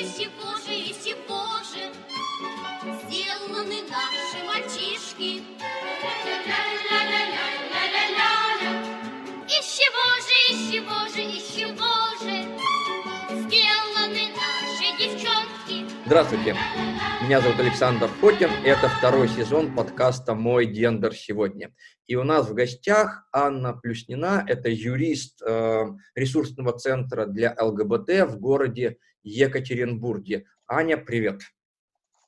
из же, из же сделаны наши мальчишки? Из чего же, из чего же, из чего же сделаны наши девчонки? Здравствуйте, меня зовут Александр Фотин, это второй сезон подкаста «Мой гендер сегодня». И у нас в гостях Анна Плюснина, это юрист э, ресурсного центра для ЛГБТ в городе Екатеринбурге. Аня, привет.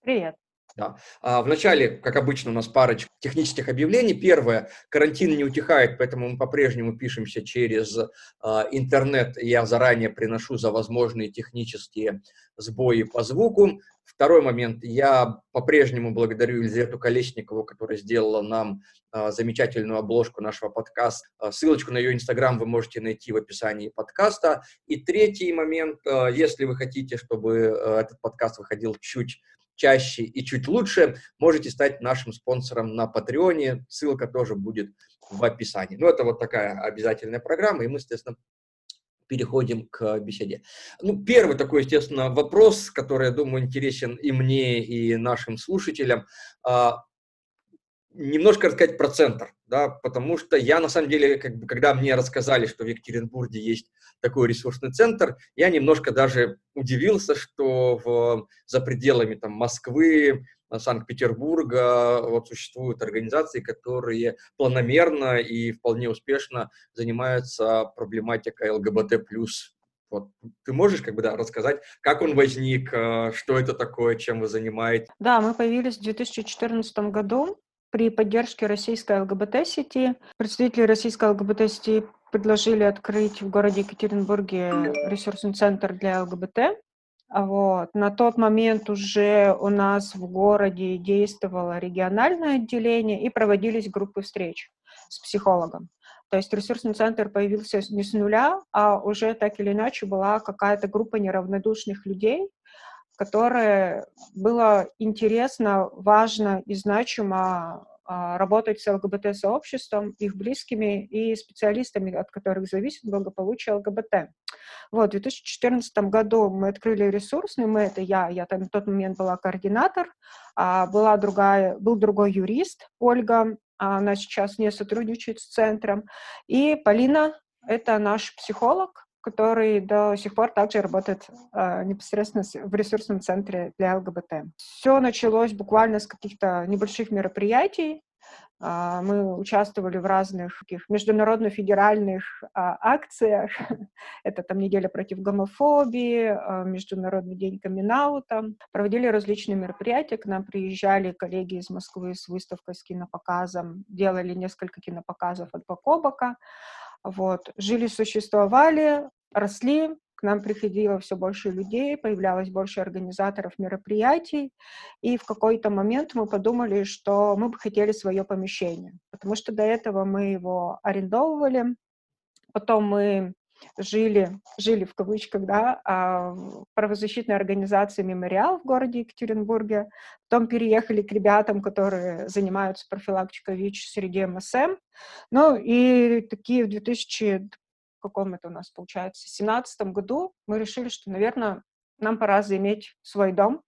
Привет. Да. А, вначале, как обычно, у нас парочка технических объявлений. Первое, карантин не утихает, поэтому мы по-прежнему пишемся через а, интернет. Я заранее приношу за возможные технические сбои по звуку. Второй момент, я по-прежнему благодарю Елизавету Колесникову, которая сделала нам а, замечательную обложку нашего подкаста. А, ссылочку на ее инстаграм вы можете найти в описании подкаста. И третий момент, а, если вы хотите, чтобы этот подкаст выходил чуть чаще и чуть лучше, можете стать нашим спонсором на Патреоне. Ссылка тоже будет в описании. Ну, это вот такая обязательная программа, и мы, естественно, переходим к беседе. Ну, первый такой, естественно, вопрос, который, я думаю, интересен и мне, и нашим слушателям. А, немножко рассказать про центр, да, потому что я, на самом деле, как бы, когда мне рассказали, что в Екатеринбурге есть такой ресурсный центр, я немножко даже удивился, что в, за пределами там, Москвы, Санкт-Петербурга вот существуют организации, которые планомерно и вполне успешно занимаются проблематикой ЛГБТ+. Вот. Ты можешь как бы да, рассказать, как он возник, э, что это такое, чем вы занимаетесь? Да, мы появились в 2014 году при поддержке российской ЛГБТ-сети. Представители российской ЛГБТ-сети предложили открыть в городе Екатеринбурге ресурсный центр для ЛГБТ. Вот. На тот момент уже у нас в городе действовало региональное отделение и проводились группы встреч с психологом. То есть ресурсный центр появился не с нуля, а уже так или иначе была какая-то группа неравнодушных людей, которое было интересно, важно и значимо работать с ЛГБТ-сообществом, их близкими и специалистами, от которых зависит благополучие ЛГБТ. Вот, в 2014 году мы открыли ресурсный, мы это я, я там в тот момент была координатор, а была другая, был другой юрист, Ольга, она сейчас не сотрудничает с центром, и Полина, это наш психолог, который до сих пор также работает э, непосредственно в ресурсном центре для ЛГБТ. Все началось буквально с каких-то небольших мероприятий. Э, мы участвовали в разных таких международно-федеральных э, акциях. Это там неделя против гомофобии, э, Международный день камин Проводили различные мероприятия. К нам приезжали коллеги из Москвы с выставкой, с кинопоказом. Делали несколько кинопоказов от Бакобака. Вот. Жили, существовали, росли, к нам приходило все больше людей, появлялось больше организаторов мероприятий, и в какой-то момент мы подумали, что мы бы хотели свое помещение, потому что до этого мы его арендовывали, потом мы жили, жили в кавычках, да, а, правозащитной организации «Мемориал» в городе Екатеринбурге. Потом переехали к ребятам, которые занимаются профилактикой ВИЧ среди МСМ. Ну и такие в 2000, каком это у нас получается, 2017 году мы решили, что, наверное, нам пора заиметь свой дом.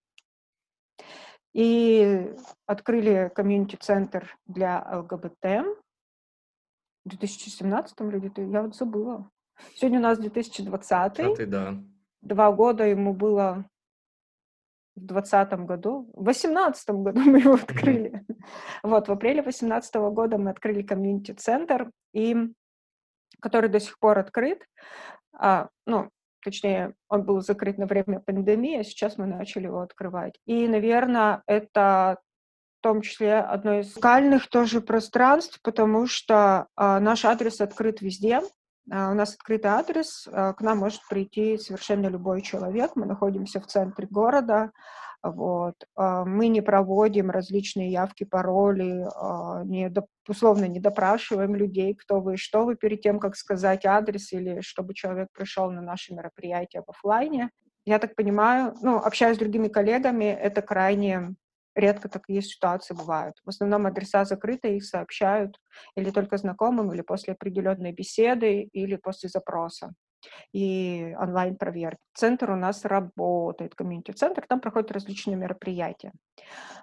И открыли комьюнити-центр для ЛГБТ в 2017 или я вот забыла. Сегодня у нас 2020. 20, да. Два года ему было в двадцатом году. В восемнадцатом году мы его открыли. Mm-hmm. Вот, в апреле восемнадцатого года мы открыли комьюнити-центр, и, который до сих пор открыт. А, ну, точнее, он был закрыт на время пандемии, а сейчас мы начали его открывать. И, наверное, это в том числе одно из локальных тоже пространств, потому что а, наш адрес открыт везде. А, у нас открытый адрес, а, к нам может прийти совершенно любой человек. Мы находимся в центре города. Вот. А, мы не проводим различные явки, пароли, не, условно не допрашиваем людей, кто вы и что вы, перед тем, как сказать адрес или чтобы человек пришел на наше мероприятие в офлайне. Я так понимаю, ну, общаясь с другими коллегами, это крайне редко такие ситуации бывают. В основном адреса закрыты, их сообщают или только знакомым, или после определенной беседы, или после запроса. И онлайн-проверки. Центр у нас работает, комьюнити-центр, там проходят различные мероприятия.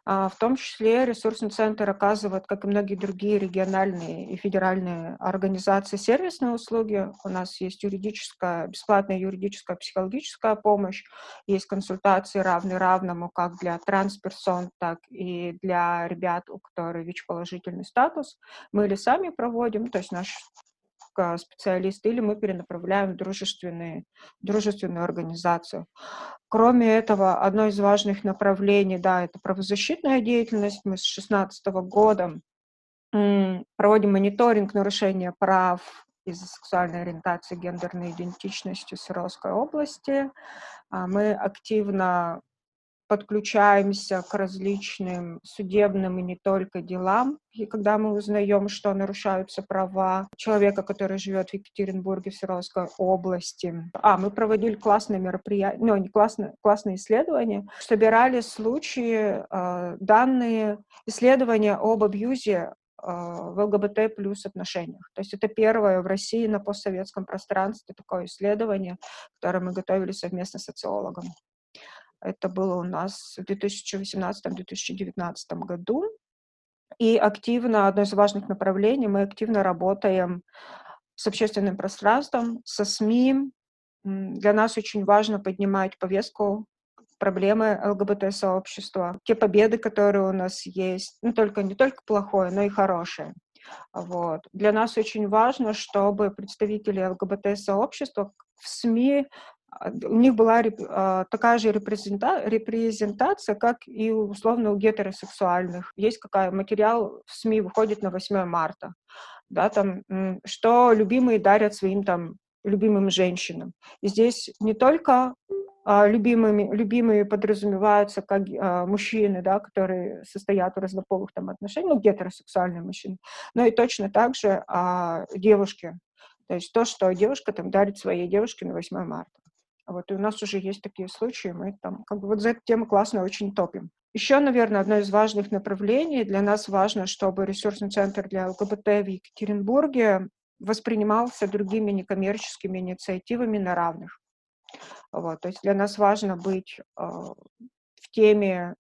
А, в том числе ресурсный центр оказывает, как и многие другие региональные и федеральные организации, сервисные услуги. У нас есть юридическая, бесплатная юридическая, психологическая помощь, есть консультации равны равному как для трансперсон, так и для ребят, у которых ВИЧ-положительный статус. Мы или сами проводим, то есть наш специалист, или мы перенаправляем в дружественные, дружественную организацию. Кроме этого, одно из важных направлений, да, это правозащитная деятельность. Мы с 2016 года проводим мониторинг нарушения прав из-за сексуальной ориентации, гендерной идентичности Свердловской области. А мы активно подключаемся к различным судебным и не только делам, и когда мы узнаем, что нарушаются права человека, который живет в Екатеринбурге, в Свердловской области. А, мы проводили классные мероприятия, ну, не классные, классные исследования, собирали случаи, э, данные, исследования об абьюзе э, в ЛГБТ плюс отношениях. То есть это первое в России на постсоветском пространстве такое исследование, которое мы готовили совместно с социологом. Это было у нас в 2018-2019 году. И активно, одно из важных направлений, мы активно работаем с общественным пространством, со СМИ. Для нас очень важно поднимать повестку проблемы ЛГБТ-сообщества, те победы, которые у нас есть, не только, не только плохое, но и хорошее. Вот. Для нас очень важно, чтобы представители ЛГБТ-сообщества в СМИ у них была а, такая же репрезента, репрезентация, как и условно у гетеросексуальных. Есть какая материал в СМИ выходит на 8 марта, да, там, что любимые дарят своим там любимым женщинам. И здесь не только а, любимыми, любимые подразумеваются как а, мужчины, да, которые состоят в разнополых там отношениях, ну, гетеросексуальные мужчины, но и точно так же а, девушки. То есть то, что девушка там дарит своей девушке на 8 марта. Вот, и у нас уже есть такие случаи, мы там как бы вот за эту тему классно очень топим. Еще, наверное, одно из важных направлений, для нас важно, чтобы ресурсный центр для ЛГБТ в Екатеринбурге воспринимался другими некоммерческими инициативами на равных. Вот, то есть для нас важно быть э, в теме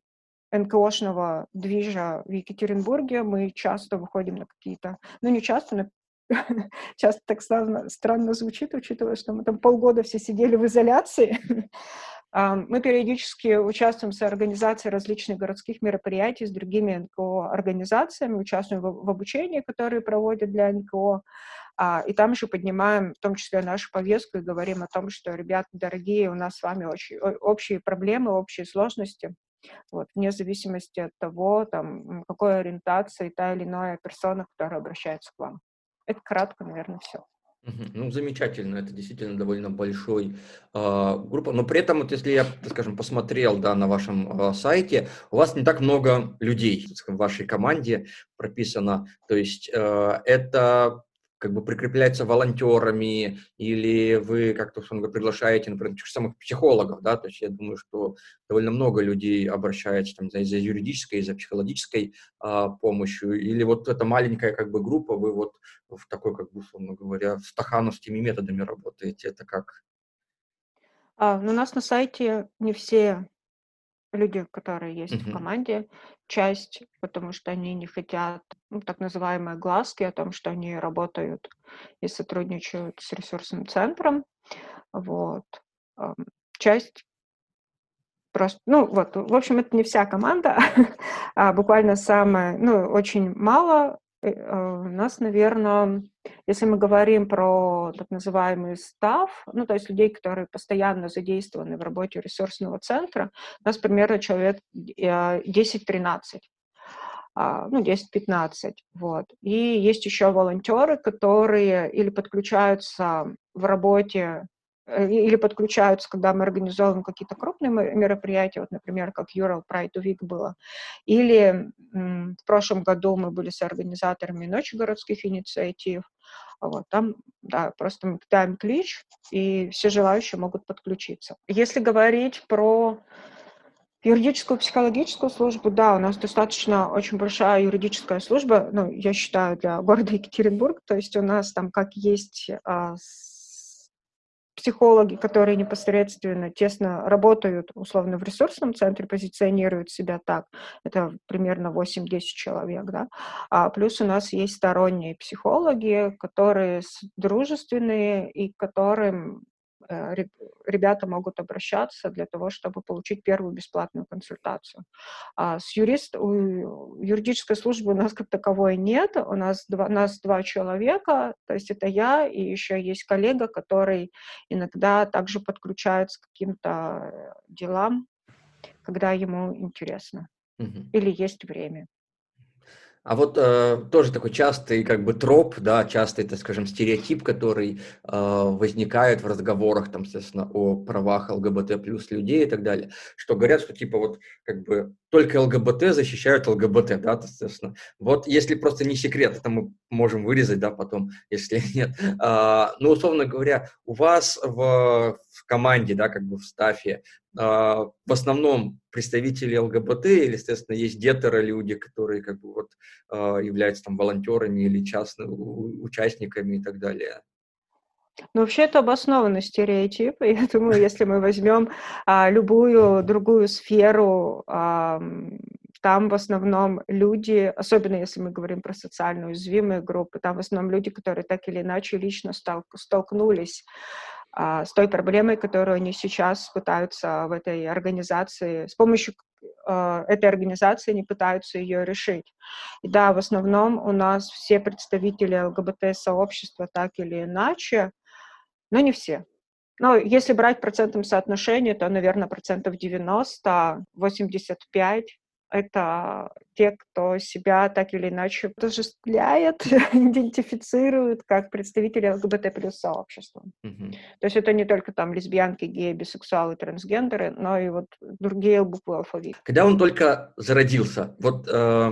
НКОшного движа в Екатеринбурге. Мы часто выходим на какие-то, ну не часто, но часто так странно, странно звучит, учитывая, что мы там полгода все сидели в изоляции. Мы периодически участвуем в организации различных городских мероприятий с другими НКО-организациями, участвуем в, обучении, которые проводят для НКО, а, и там еще поднимаем в том числе нашу повестку и говорим о том, что, ребята, дорогие, у нас с вами очень, общие проблемы, общие сложности, вот, вне зависимости от того, там, какой ориентации та или иная персона, которая обращается к вам. Это кратко, наверное, все. Ну, замечательно, это действительно довольно большой э, группа, но при этом, вот если я, скажем, посмотрел, да, на вашем э, сайте, у вас не так много людей в вашей команде прописано, то есть э, это как бы прикрепляется волонтерами, или вы как-то приглашаете, например, тех самых психологов, да, то есть я думаю, что довольно много людей обращается там за юридической, за психологической а, помощью, или вот эта маленькая как бы группа, вы вот в такой, как бы, условно говоря, стахановскими методами работаете, это как? А, ну, у нас на сайте не все люди, которые есть в команде, часть, потому что они не хотят, ну, так называемые глазки о том, что они работают и сотрудничают с ресурсным центром. Вот. Часть просто, ну вот, в общем, это не вся команда, а буквально самое, ну, очень мало у нас, наверное, если мы говорим про так называемый став, ну, то есть людей, которые постоянно задействованы в работе ресурсного центра, у нас примерно человек 10-13 а, ну, 10-15, вот. И есть еще волонтеры, которые или подключаются в работе Э, или подключаются, когда мы организовываем какие-то крупные мероприятия, вот, например, как Ural Pride Week было, или в прошлом году мы были с организаторами Ночи городских инициатив, вот, там, да, просто мы кидаем клич, и все желающие могут подключиться. Если говорить про юридическую психологическую службу, да, у нас достаточно очень большая юридическая служба, ну, я считаю, для города Екатеринбург, то есть у нас там как есть а, психологи, которые непосредственно тесно работают, условно, в ресурсном центре, позиционируют себя так. Это примерно 8-10 человек, да. А плюс у нас есть сторонние психологи, которые дружественные и которым ребята могут обращаться для того, чтобы получить первую бесплатную консультацию. А с юрист, у юридической службы у нас как таковой нет, у нас два, нас два человека, то есть это я и еще есть коллега, который иногда также подключается к каким-то э, делам, когда ему интересно угу. или есть время. А вот э, тоже такой частый как бы троп, да, частый, так скажем, стереотип, который э, возникает в разговорах, там, естественно, о правах ЛГБТ плюс людей и так далее, что говорят, что типа вот как бы только ЛГБТ защищают ЛГБТ, да, естественно. Вот если просто не секрет, это мы можем вырезать, да, потом, если нет. А, ну, условно говоря, у вас в, в команде, да, как бы в стафе а, в основном представители ЛГБТ или, естественно, есть гетеро люди, которые как бы вот а, являются там волонтерами или частными участниками и так далее. Ну, вообще это обоснованный стереотип. Я думаю, если мы возьмем а, любую другую сферу, а, там в основном люди, особенно если мы говорим про социально уязвимые группы, там в основном люди, которые так или иначе лично стал, столкнулись а, с той проблемой, которую они сейчас пытаются в этой организации, с помощью а, этой организации они пытаются ее решить. И да, в основном у нас все представители ЛГБТ-сообщества так или иначе, но не все. Но если брать процентом соотношения, то, наверное, процентов 90, 85 это те, кто себя так или иначе отождествляет, идентифицирует как представители ЛГБТ плюс сообщества. Mm-hmm. То есть это не только там лесбиянки, геи, бисексуалы, трансгендеры, но и вот другие буквы алфавита. Когда он только зародился, вот э,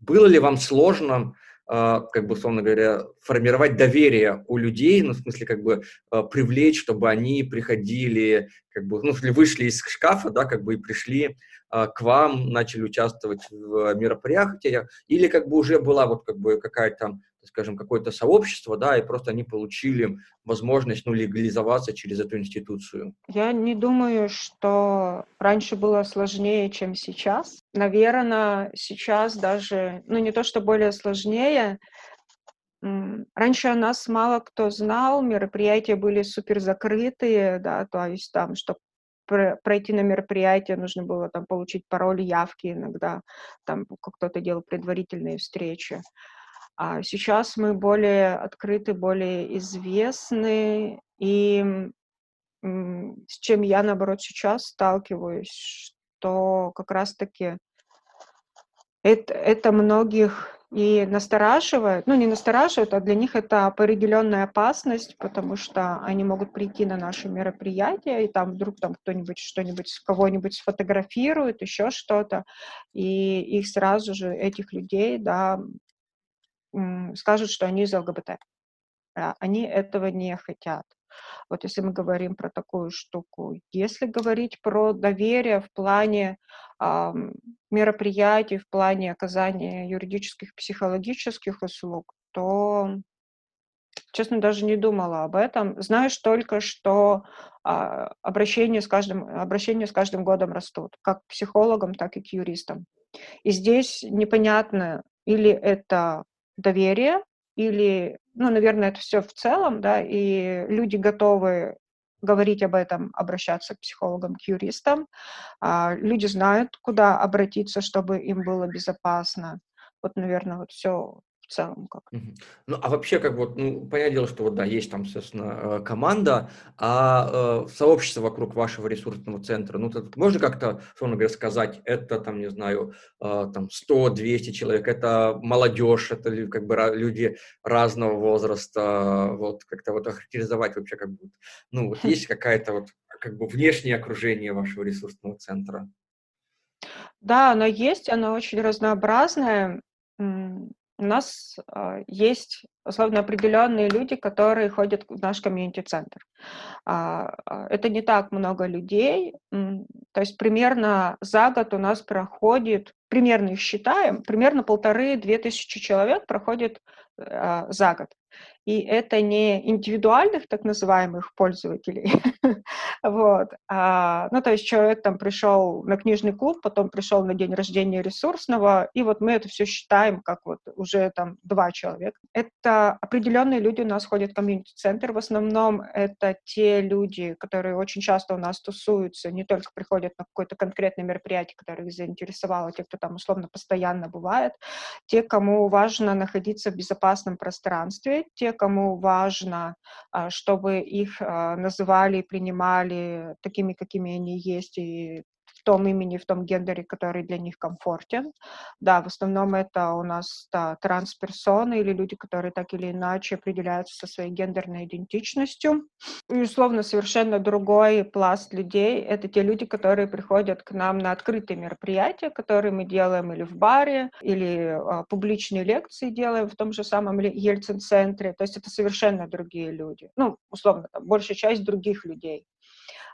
было ли вам сложно как бы, условно говоря, формировать доверие у людей, ну, в смысле, как бы, а, привлечь, чтобы они приходили, как бы, ну, вышли из шкафа, да, как бы, и пришли а, к вам, начали участвовать в мероприятиях, или, как бы, уже была вот, как бы, какая-то скажем, какое-то сообщество, да, и просто они получили возможность, ну, легализоваться через эту институцию? Я не думаю, что раньше было сложнее, чем сейчас. Наверное, сейчас даже, ну, не то, что более сложнее, Раньше о нас мало кто знал, мероприятия были супер закрытые, да, то есть там, чтобы пройти на мероприятие, нужно было там получить пароль явки иногда, там кто-то делал предварительные встречи. А сейчас мы более открыты, более известны, и с чем я, наоборот, сейчас сталкиваюсь, что как раз-таки это, это многих и настораживает, ну не настораживает, а для них это определенная опасность, потому что они могут прийти на наше мероприятие, и там вдруг там кто-нибудь что-нибудь, кого-нибудь сфотографирует, еще что-то, и их сразу же, этих людей, да, скажут, что они из ЛГБТ. А они этого не хотят. Вот если мы говорим про такую штуку. Если говорить про доверие в плане э, мероприятий, в плане оказания юридических, психологических услуг, то, честно, даже не думала об этом. Знаешь только, что э, обращения, с каждым, обращения с каждым годом растут, как к психологам, так и к юристам. И здесь непонятно, или это доверие или, ну, наверное, это все в целом, да, и люди готовы говорить об этом, обращаться к психологам, к юристам. А, люди знают, куда обратиться, чтобы им было безопасно. Вот, наверное, вот все целом как. Ну, а вообще, как вот, ну, понятное дело, что вот, да, есть там, соответственно, э, команда, а э, сообщество вокруг вашего ресурсного центра, ну, тут можно как-то, условно говоря, сказать, это, там, не знаю, э, там, 100-200 человек, это молодежь, это как бы люди разного возраста, вот, как-то вот охарактеризовать вообще, как бы, ну, вот есть какая-то вот, как бы внешнее окружение вашего ресурсного центра? Да, оно есть, оно очень разнообразное. У нас э, есть, условно, определенные люди, которые ходят в наш комьюнити-центр. А, а, это не так много людей, то есть примерно за год у нас проходит, примерно их считаем, примерно полторы-две тысячи человек проходит а, за год. И это не индивидуальных так называемых пользователей, вот, а, ну, то есть человек там пришел на книжный клуб, потом пришел на день рождения ресурсного, и вот мы это все считаем как вот уже там два человека. Это определенные люди у нас ходят в комьюнити-центр, в основном это те люди, которые очень часто у нас тусуются, не только приходят на какое-то конкретное мероприятие, которое их заинтересовало, те, кто там условно постоянно бывает, те, кому важно находиться в безопасном пространстве, те, кому важно, а, чтобы их а, называли и принимали такими, какими они есть, и в том имени, в том гендере, который для них комфортен. Да, в основном это у нас да, трансперсоны или люди, которые так или иначе определяются со своей гендерной идентичностью. И, условно, совершенно другой пласт людей — это те люди, которые приходят к нам на открытые мероприятия, которые мы делаем или в баре, или а, публичные лекции делаем в том же самом Ельцин-центре. То есть это совершенно другие люди. Ну, условно, там, большая часть других людей.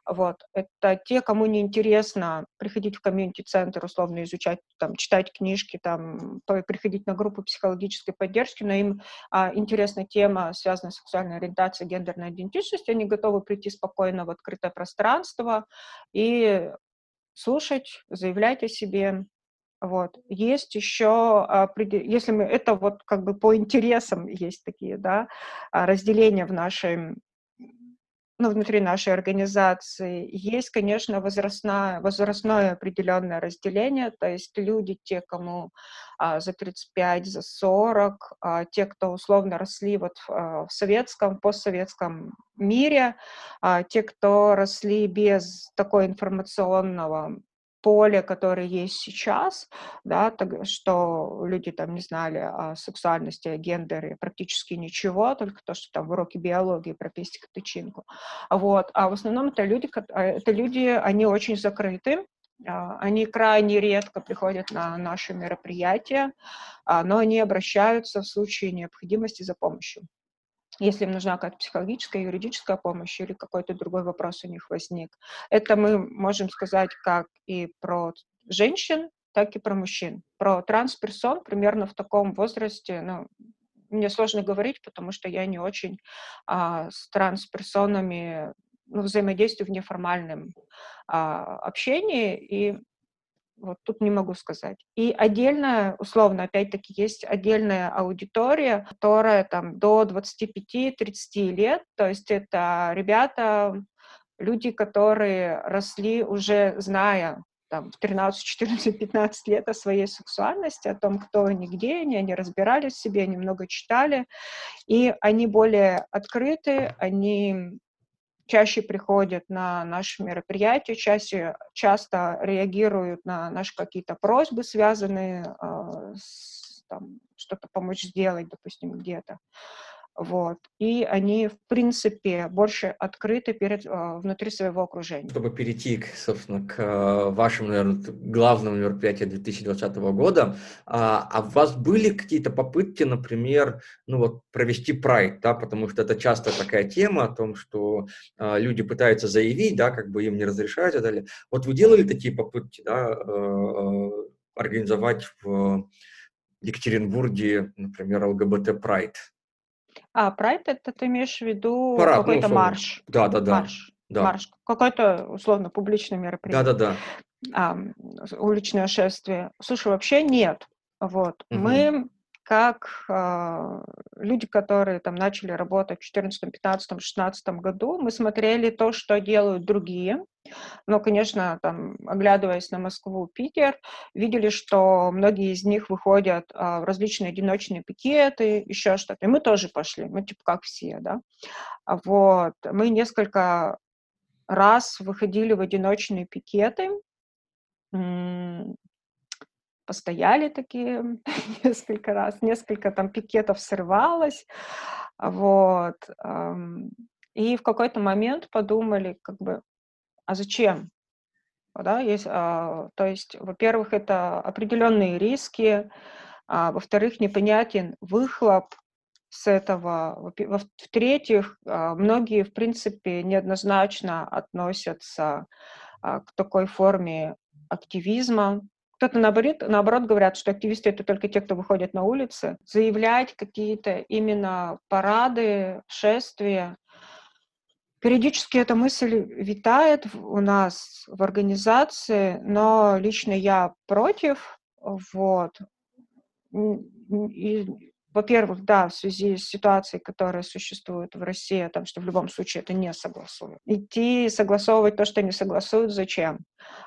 Вот. Это те, кому не интересно приходить в комьюнити-центр, условно изучать, там, читать книжки, там, приходить на группу психологической поддержки, но им а, интересна тема, связанная с сексуальной ориентацией, гендерной идентичностью, они готовы прийти спокойно в открытое пространство и слушать, заявлять о себе, вот. Есть еще, если мы, это вот как бы по интересам есть такие, да, а, разделения в нашей ну, внутри нашей организации. Есть, конечно, возрастное, возрастное определенное разделение, то есть люди, те, кому а, за 35, за 40, а, те, кто условно росли вот в, а, в советском, постсоветском мире, а, те, кто росли без такой информационного поле, которое есть сейчас, да, так, что люди там не знали о сексуальности, о гендере практически ничего, только то, что там в уроке биологии про пестик тычинку. Вот. А в основном это люди, а, это люди, они очень закрыты, а, они крайне редко приходят на наши мероприятия, а, но они обращаются в случае необходимости за помощью если им нужна какая-то психологическая, юридическая помощь или какой-то другой вопрос у них возник. Это мы можем сказать как и про женщин, так и про мужчин. Про трансперсон примерно в таком возрасте, ну, мне сложно говорить, потому что я не очень а, с трансперсонами ну, взаимодействую в неформальном а, общении, и вот тут не могу сказать. И отдельно, условно, опять-таки, есть отдельная аудитория, которая там до 25-30 лет, то есть это ребята, люди, которые росли уже зная там, в 13, 14, 15 лет о своей сексуальности, о том, кто они, где они, они разбирались в себе, они много читали, и они более открыты, они чаще приходят на наши мероприятия, чаще, часто реагируют на наши какие-то просьбы, связанные э, с там, что-то помочь сделать, допустим, где-то. Вот. И они, в принципе, больше открыты перед, э, внутри своего окружения. Чтобы перейти, собственно, к э, вашему, наверное, главному мероприятию 2020 года, а, а у вас были какие-то попытки, например, ну вот, провести прайд, да, потому что это часто такая тема о том, что а, люди пытаются заявить, да, как бы им не разрешают и далее. Вот вы делали такие попытки, да, организовать в Екатеринбурге, например, ЛГБТ Прайд? А, прайд это ты имеешь в виду Парад, ну, какой-то условно. марш? Да, да, да. Марш. Да, Марш. Какое-то, условно, публичное мероприятие. да, да, да. А, уличное шествие. Слушай, вообще нет. Вот. Мгм. Мы как а, люди, которые там начали работать в 2014, 2015, 2016 году, мы смотрели то, что делают другие, но, конечно, там, оглядываясь на Москву, Питер, видели, что многие из них выходят а, в различные одиночные пикеты, еще что-то. И мы тоже пошли, мы типа как все, да. А Вот. Мы несколько раз выходили в одиночные пикеты, постояли такие несколько раз, несколько там пикетов срывалось, вот. И в какой-то момент подумали, как бы, а зачем? Да, есть, а, то есть, во-первых, это определенные риски, а, во-вторых, непонятен выхлоп с этого, в-третьих, а, многие, в принципе, неоднозначно относятся к такой форме активизма, кто-то наоборот, наоборот говорят, что активисты это только те, кто выходит на улицы. Заявлять какие-то именно парады, шествия. Периодически эта мысль витает у нас в организации, но лично я против. Вот. И во-первых, да, в связи с ситуацией, которая существует в России, о том, что в любом случае это не согласуют. Идти согласовывать то, что не согласуют, зачем?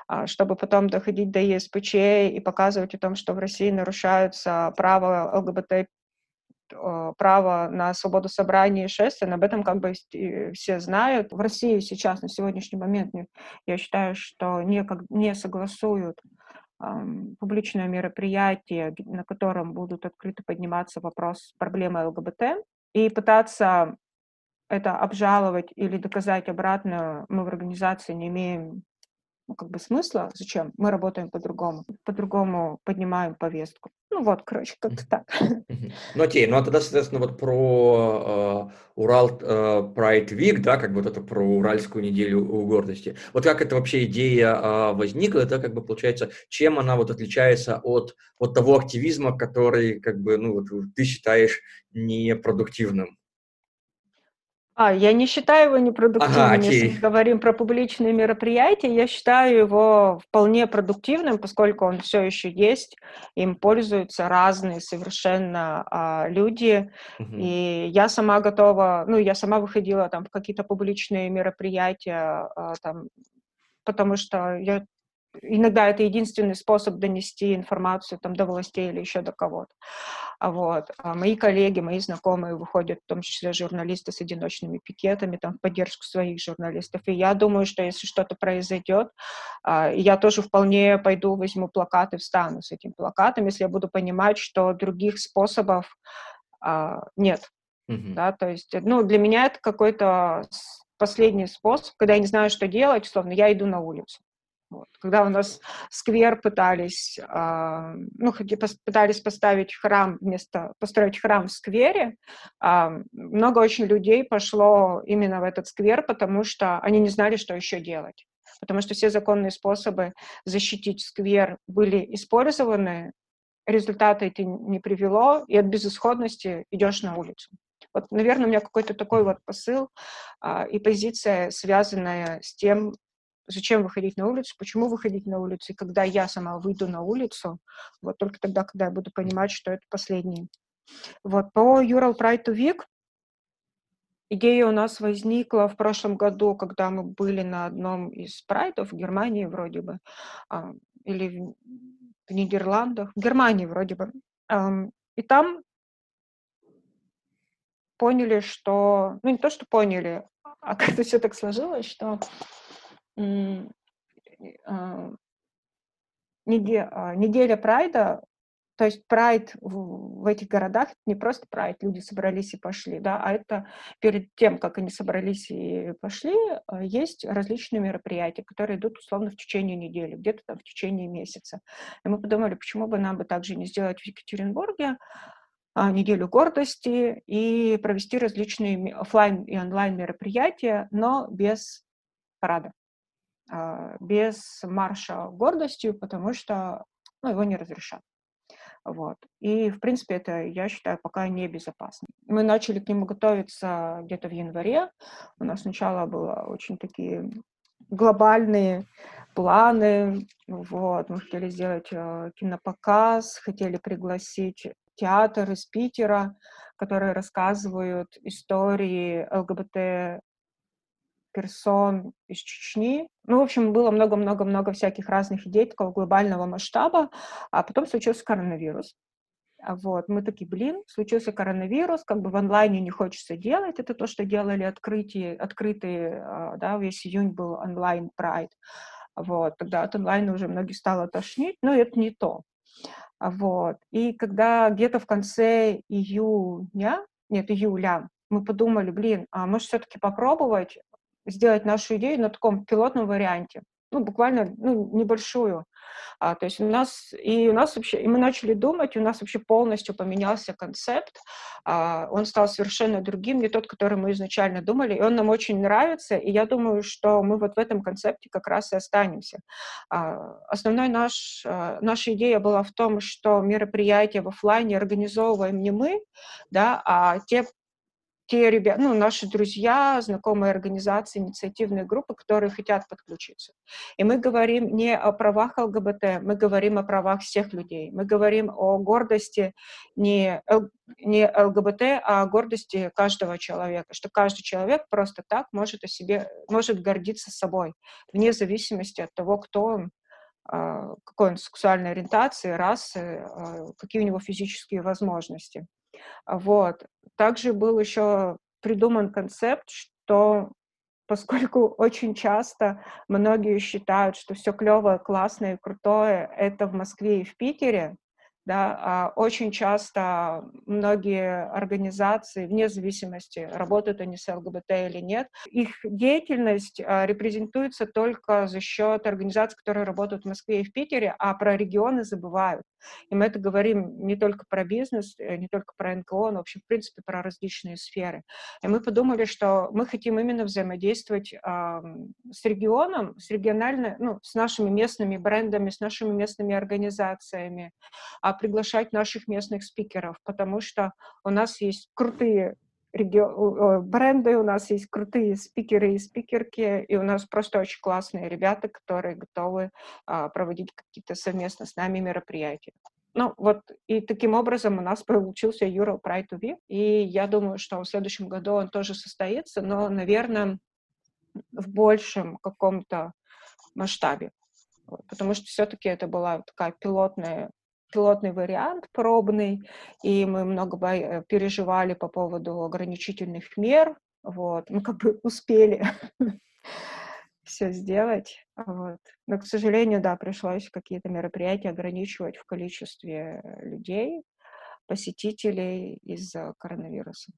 А, чтобы потом доходить до ЕСПЧ и показывать о том, что в России нарушаются права ЛГБТ право на свободу собрания и шествия, об этом как бы все знают. В России сейчас, на сегодняшний момент, я считаю, что не, не согласуют публичное мероприятие, на котором будут открыто подниматься вопрос проблемы ЛГБТ, и пытаться это обжаловать или доказать обратно мы в организации не имеем ну, как бы смысла. Зачем? Мы работаем по-другому. По-другому поднимаем повестку. Ну вот, короче, как-то так. Ну окей, ну а тогда, соответственно, вот про э, Урал э, Pride Week, да, как бы вот это про Уральскую неделю гордости. Вот как эта вообще идея э, возникла, это как бы получается, чем она вот отличается от вот того активизма, который как бы, ну вот ты считаешь непродуктивным? А, я не считаю его непродуктивным, ага, если мы говорим про публичные мероприятия. Я считаю его вполне продуктивным, поскольку он все еще есть, им пользуются разные совершенно а, люди. Угу. И я сама готова, ну, я сама выходила там в какие-то публичные мероприятия, а, там, потому что я иногда это единственный способ донести информацию там, до властей или еще до кого-то. А вот. А мои коллеги, мои знакомые выходят, в том числе журналисты с одиночными пикетами, там, в поддержку своих журналистов. И я думаю, что если что-то произойдет, а, я тоже вполне пойду, возьму плакат и встану с этим плакатом, если я буду понимать, что других способов а, нет. Mm-hmm. Да, то есть, ну, для меня это какой-то последний способ, когда я не знаю, что делать, условно, я иду на улицу. Вот. Когда у нас сквер пытались, э, ну, пытались поставить храм вместо, построить храм в сквере, э, много очень людей пошло именно в этот сквер, потому что они не знали, что еще делать. Потому что все законные способы защитить сквер были использованы, результата это не привело, и от безысходности идешь на улицу. Вот, наверное, у меня какой-то такой вот посыл а, и позиция, связанная с тем, зачем выходить на улицу, почему выходить на улицу, и когда я сама выйду на улицу, вот только тогда, когда я буду понимать, что это последний. Вот, по Ural Pride to Week идея у нас возникла в прошлом году, когда мы были на одном из прайдов в Германии вроде бы, а, или в, Нидерландах, в Германии вроде бы. И там поняли, что, ну не то, что поняли, а как-то все так сложилось, что неделя прайда, то есть прайд в, этих городах не просто прайд, люди собрались и пошли, да, а это перед тем, как они собрались и пошли, а, есть различные мероприятия, которые идут условно в течение недели, где-то там в течение месяца. И мы подумали, почему бы нам бы также не сделать в Екатеринбурге неделю гордости и провести различные офлайн и онлайн мероприятия, но без парада. А, без марша гордостью, потому что ну, его не разрешат. Вот. И, в принципе, это, я считаю, пока небезопасно. Мы начали к нему готовиться где-то в январе. У нас сначала было очень такие глобальные планы. Вот. Мы хотели сделать э, кинопоказ, хотели пригласить театр из Питера, которые рассказывают истории ЛГБТ персон из Чечни. Ну, в общем, было много-много-много всяких разных идей такого глобального масштаба, а потом случился коронавирус. Вот, мы такие, блин, случился коронавирус, как бы в онлайне не хочется делать, это то, что делали открытие, открытые, а, да, весь июнь был онлайн прайд, вот, тогда от онлайна уже многие стало тошнить, но это не то, вот, и когда где-то в конце июня, нет, июля, мы подумали, блин, а может все-таки попробовать сделать нашу идею на таком пилотном варианте. ну, буквально ну, небольшую. А, то есть у нас, и у нас вообще, и мы начали думать, и у нас вообще полностью поменялся концепт, а, он стал совершенно другим, не тот, который мы изначально думали, и он нам очень нравится, и я думаю, что мы вот в этом концепте как раз и останемся. А, основной наш, а, наша идея была в том, что мероприятия в офлайне организовываем не мы, да, а те те ребята, ну, наши друзья, знакомые организации, инициативные группы, которые хотят подключиться. И мы говорим не о правах ЛГБТ, мы говорим о правах всех людей. Мы говорим о гордости не, не ЛГБТ, а о гордости каждого человека, что каждый человек просто так может о себе, может гордиться собой, вне зависимости от того, кто он, а, какой он сексуальной ориентации, расы, а, какие у него физические возможности. Вот. Также был еще придуман концепт, что поскольку очень часто многие считают, что все клевое, классное и крутое это в Москве и в Питере, да, а очень часто многие организации, вне зависимости, работают они с ЛГБТ или нет, их деятельность а, репрезентуется только за счет организаций, которые работают в Москве и в Питере, а про регионы забывают. И мы это говорим не только про бизнес, э, не только про НКО, но вообще, в принципе, про различные сферы. И мы подумали, что мы хотим именно взаимодействовать э, с регионом, с региональной, ну, с нашими местными брендами, с нашими местными организациями, а приглашать наших местных спикеров, потому что у нас есть крутые бренды, у нас есть крутые спикеры и спикерки, и у нас просто очень классные ребята, которые готовы а, проводить какие-то совместно с нами мероприятия. Ну, вот, и таким образом у нас получился Euro Pride to Be, и я думаю, что в следующем году он тоже состоится, но, наверное, в большем каком-то масштабе. Потому что все-таки это была такая пилотная пилотный вариант, пробный, и мы много э, переживали по поводу ограничительных мер, вот, мы как бы успели все сделать, вот. Но, к сожалению, да, пришлось какие-то мероприятия ограничивать в количестве людей, посетителей из-за коронавируса.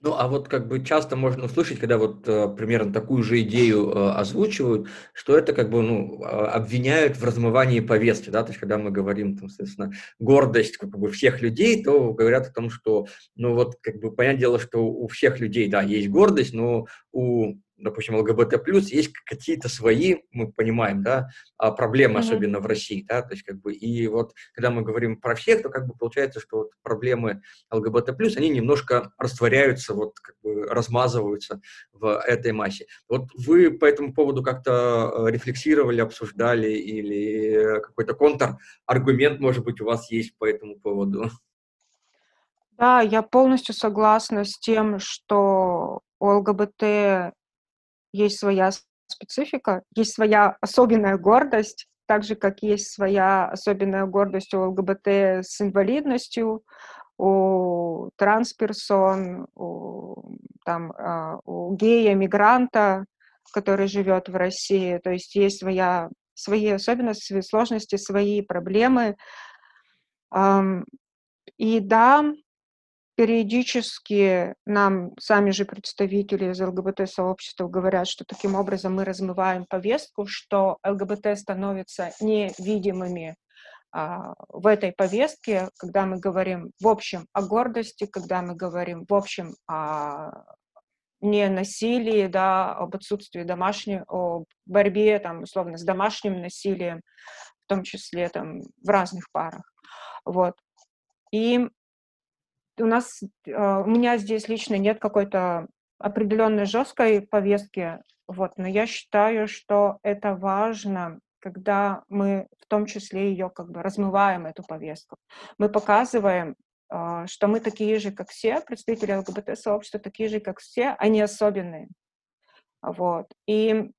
Ну, а вот как бы часто можно услышать, когда вот э, примерно такую же идею э, озвучивают, что это как бы, ну, а, обвиняют в размывании повестки, да, то есть когда мы говорим, там, соответственно, гордость как бы всех людей, то говорят о том, что, ну, вот, как бы, понятное дело, что у всех людей, да, есть гордость, но у допустим, ЛГБТ+, есть какие-то свои, мы понимаем, да, а, проблемы, mm-hmm. особенно в России, да, то есть как бы, и вот, когда мы говорим про всех, то как бы получается, что вот проблемы ЛГБТ+, они немножко растворяются, вот как бы размазываются в этой массе. Вот вы по этому поводу как-то э, рефлексировали, обсуждали или какой-то контр-аргумент, может быть, у вас есть по этому поводу? Да, я полностью согласна с тем, что у ЛГБТ есть своя специфика, есть своя особенная гордость, так же, как есть своя особенная гордость у ЛГБТ с инвалидностью, у трансперсон, у, там, а, у гея-мигранта, который живет в России. То есть есть своя, свои особенности, свои сложности, свои проблемы. И да, периодически нам сами же представители из ЛГБТ-сообщества говорят, что таким образом мы размываем повестку, что ЛГБТ становятся невидимыми а, в этой повестке, когда мы говорим в общем о гордости, когда мы говорим в общем о не насилии, да, об отсутствии домашней, о борьбе, там, условно, с домашним насилием, в том числе там в разных парах. Вот. И у нас, а, у меня здесь лично нет какой-то определенной жесткой повестки, вот, но я считаю, что это важно, когда мы в том числе ее как бы размываем, эту повестку. Мы показываем, а, что мы такие же, как все, представители ЛГБТ-сообщества такие же, как все, они особенные. Вот. И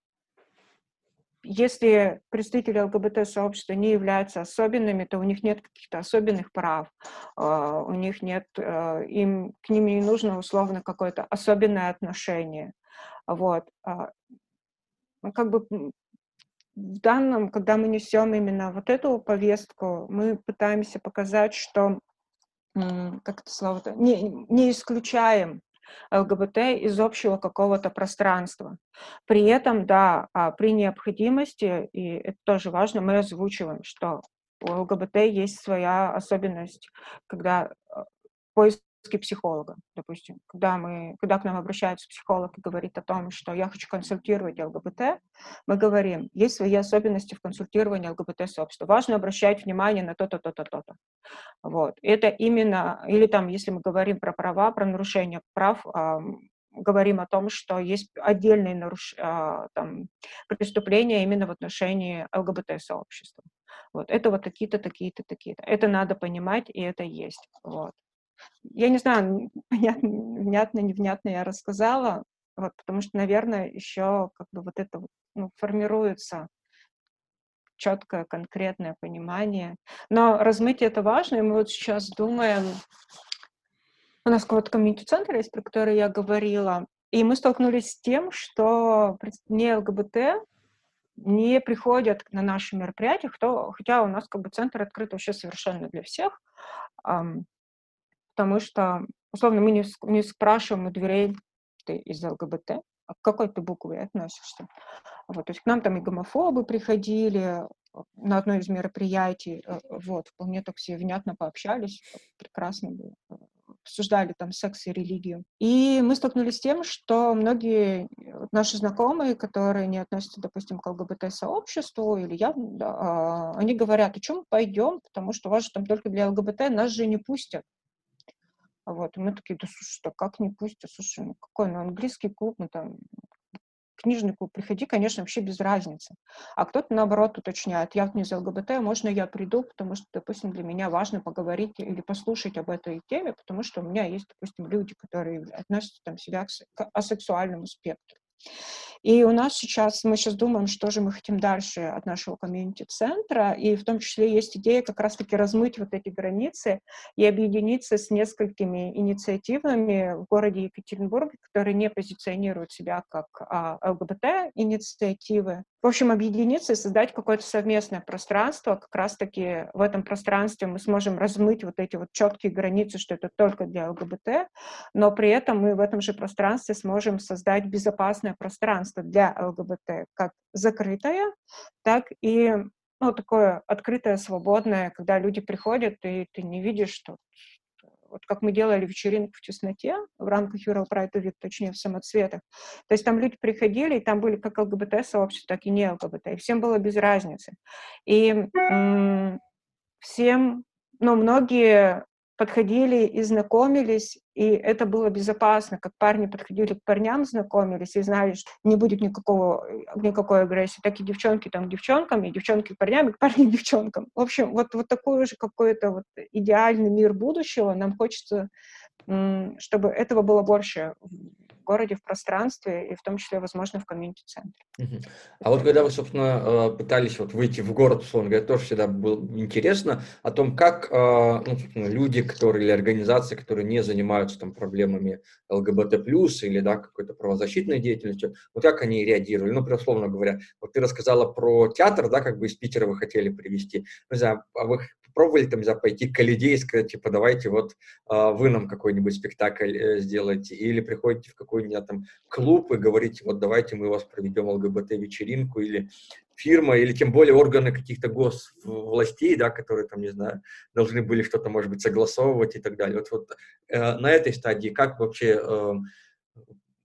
если представители ЛГБТ-сообщества не являются особенными, то у них нет каких-то особенных прав, а, у них нет, а, им к ним не нужно условно какое-то особенное отношение. Вот. А, как бы в данном, когда мы несем именно вот эту повестку, мы пытаемся показать, что, как это слово-то, не, не исключаем ЛГБТ из общего какого-то пространства. При этом, да, а, при необходимости, и это тоже важно, мы озвучиваем, что у ЛГБТ есть своя особенность, когда а, поиск психолога, допустим, когда, мы, когда к нам обращается психолог и говорит о том, что я хочу консультировать ЛГБТ, мы говорим, есть свои особенности в консультировании ЛГБТ-сообщества. Важно обращать внимание на то-то, то-то, то-то. Вот. Это именно, или там, если мы говорим про права, про нарушение прав, говорим о том, что есть отдельные наруш... а, там, преступления именно в отношении ЛГБТ-сообщества. Вот. Это вот такие-то, такие-то, такие-то. Это надо понимать, и это есть. Вот. Я не знаю, понятно, внятно, невнятно я рассказала, вот, потому что, наверное, еще как бы вот это ну, формируется четкое, конкретное понимание. Но размытие это важно, и мы вот сейчас думаем, у нас вот комьюнити-центр есть, про который я говорила, и мы столкнулись с тем, что не ЛГБТ не приходят на наши мероприятия, кто, хотя у нас как бы центр открыт вообще совершенно для всех, потому что, условно, мы не, не спрашиваем у дверей, ты из ЛГБТ, а к какой ты букве относишься. Вот, то есть к нам там и гомофобы приходили на одно из мероприятий, э, вот, вполне так все внятно пообщались, прекрасно было обсуждали там секс и религию. И мы столкнулись с тем, что многие наши знакомые, которые не относятся, допустим, к ЛГБТ-сообществу, или я, да, а, они говорят, о чем пойдем, потому что вас же там только для ЛГБТ, нас же не пустят. Вот, и мы такие, да слушай, да как не пустят, слушай, ну какой, ну английский клуб, ну там книжный клуб, приходи, конечно, вообще без разницы. А кто-то, наоборот, уточняет, я не из ЛГБТ, можно я приду, потому что, допустим, для меня важно поговорить или послушать об этой теме, потому что у меня есть, допустим, люди, которые относятся там, себя к асексуальному спектру. И у нас сейчас, мы сейчас думаем, что же мы хотим дальше от нашего комьюнити-центра, и в том числе есть идея как раз-таки размыть вот эти границы и объединиться с несколькими инициативами в городе Екатеринбург, которые не позиционируют себя как а, ЛГБТ-инициативы, в общем, объединиться и создать какое-то совместное пространство. Как раз-таки в этом пространстве мы сможем размыть вот эти вот четкие границы, что это только для ЛГБТ, но при этом мы в этом же пространстве сможем создать безопасное пространство для ЛГБТ, как закрытое, так и ну, такое открытое, свободное, когда люди приходят, и ты не видишь, что вот как мы делали вечеринку в тесноте в рамках Ural Pride Week, точнее, в самоцветах. То есть там люди приходили, и там были как ЛГБТ-сообщества, так и не ЛГБТ, и всем было без разницы. И всем, ну, многие подходили и знакомились, и это было безопасно, как парни подходили к парням, знакомились и знали, что не будет никакого, никакой агрессии, так и девчонки там к девчонкам, и девчонки к парням, и к парням к девчонкам. В общем, вот, вот такой же какой-то вот идеальный мир будущего. Нам хочется, чтобы этого было больше городе, в пространстве, и в том числе, возможно, в комьюнити-центре. А вот когда вы, собственно, э, пытались вот выйти в город, условно говоря, тоже всегда было интересно о том, как э, ну, люди, которые или организации, которые не занимаются там проблемами ЛГБТ+, или да, какой-то правозащитной деятельностью, вот как они реагировали? Ну, условно говоря, вот ты рассказала про театр, да, как бы из Питера вы хотели привести. Не знаю, а вы пробовали там, знаю, пойти к Калиде и сказать, типа, давайте вот э, вы нам какой-нибудь спектакль э, сделайте, или приходите в какой-нибудь там клуб и говорите, вот давайте мы у вас проведем ЛГБТ-вечеринку, или фирма, или тем более органы каких-то госвластей, да, которые там, не знаю, должны были что-то, может быть, согласовывать и так далее. Вот, вот э, на этой стадии как вообще э,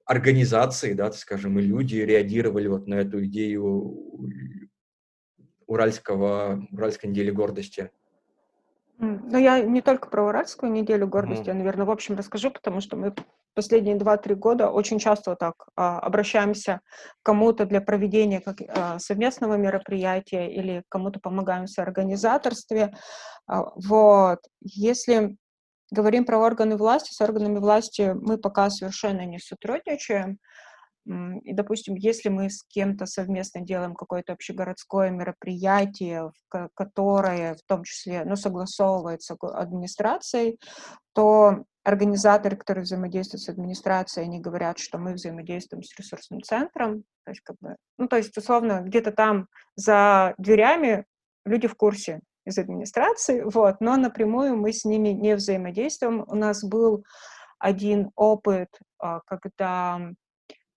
организации, да, скажем, и люди реагировали вот на эту идею Уральского, Уральской недели гордости? Ну, я не только про Уральскую неделю гордости, я, наверное, в общем расскажу, потому что мы последние 2-3 года очень часто вот так а, обращаемся к кому-то для проведения как, а, совместного мероприятия или кому-то помогаем в организаторстве. А, вот. Если говорим про органы власти, с органами власти мы пока совершенно не сотрудничаем. И, допустим, если мы с кем-то совместно делаем какое-то общегородское мероприятие, которое в том числе ну, согласовывается администрацией, то организаторы, которые взаимодействуют с администрацией, они говорят, что мы взаимодействуем с ресурсным центром. То есть, как бы, ну, то есть, условно, где-то там за дверями люди в курсе из администрации, вот, но напрямую мы с ними не взаимодействуем. У нас был один опыт, а, когда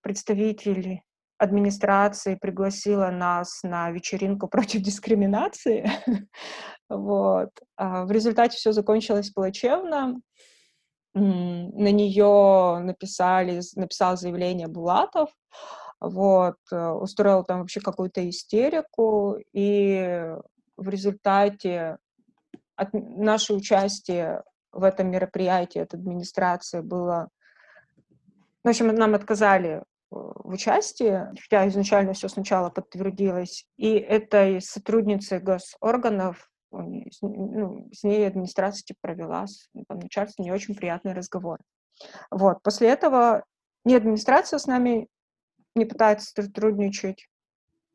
представитель администрации пригласила нас на вечеринку против дискриминации. вот. А в результате все закончилось плачевно. На нее написали, написал заявление Булатов, вот, э, устроил там вообще какую-то истерику, и в результате от наше участие в этом мероприятии от администрации было... В общем, нам отказали в участии, хотя изначально все сначала подтвердилось, и этой сотрудницы госорганов, ну, с ней администрация типа, провела, там, начальство не очень приятный разговор. Вот. После этого ни администрация с нами не пытается сотрудничать,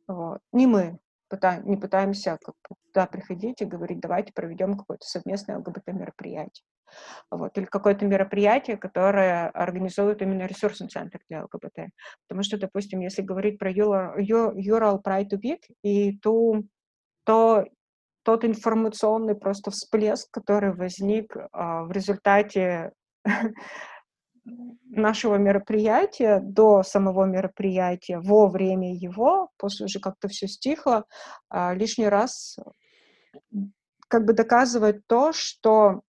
вот, ни мы пытаем, не пытаемся как, туда приходить и говорить, давайте проведем какое-то совместное ЛГБТ-мероприятие вот, или какое-то мероприятие, которое организует именно ресурсный центр для ЛГБТ. Потому что, допустим, если говорить про Ural Pride Week и ту, то тот информационный просто всплеск, который возник а, в результате нашего мероприятия до самого мероприятия, во время его, после уже как-то все стихло, а, лишний раз как бы доказывает то, что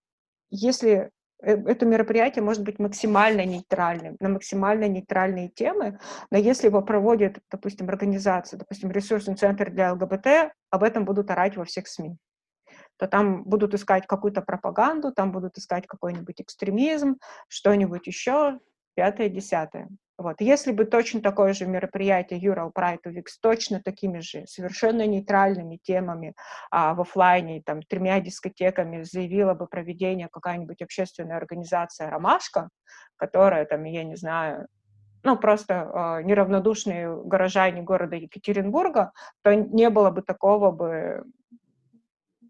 если э, это мероприятие может быть максимально нейтральным, на максимально нейтральные темы, но если его проводит, допустим, организация, допустим, ресурсный центр для ЛГБТ, об этом будут орать во всех СМИ то там будут искать какую-то пропаганду, там будут искать какой-нибудь экстремизм, что-нибудь еще, пятое, десятое. Вот. Если бы точно такое же мероприятие Ural Pride с точно такими же совершенно нейтральными темами а, в офлайне, там, тремя дискотеками заявила бы проведение какая-нибудь общественная организация «Ромашка», которая, там, я не знаю, ну, просто э, неравнодушные горожане города Екатеринбурга, то не было бы такого бы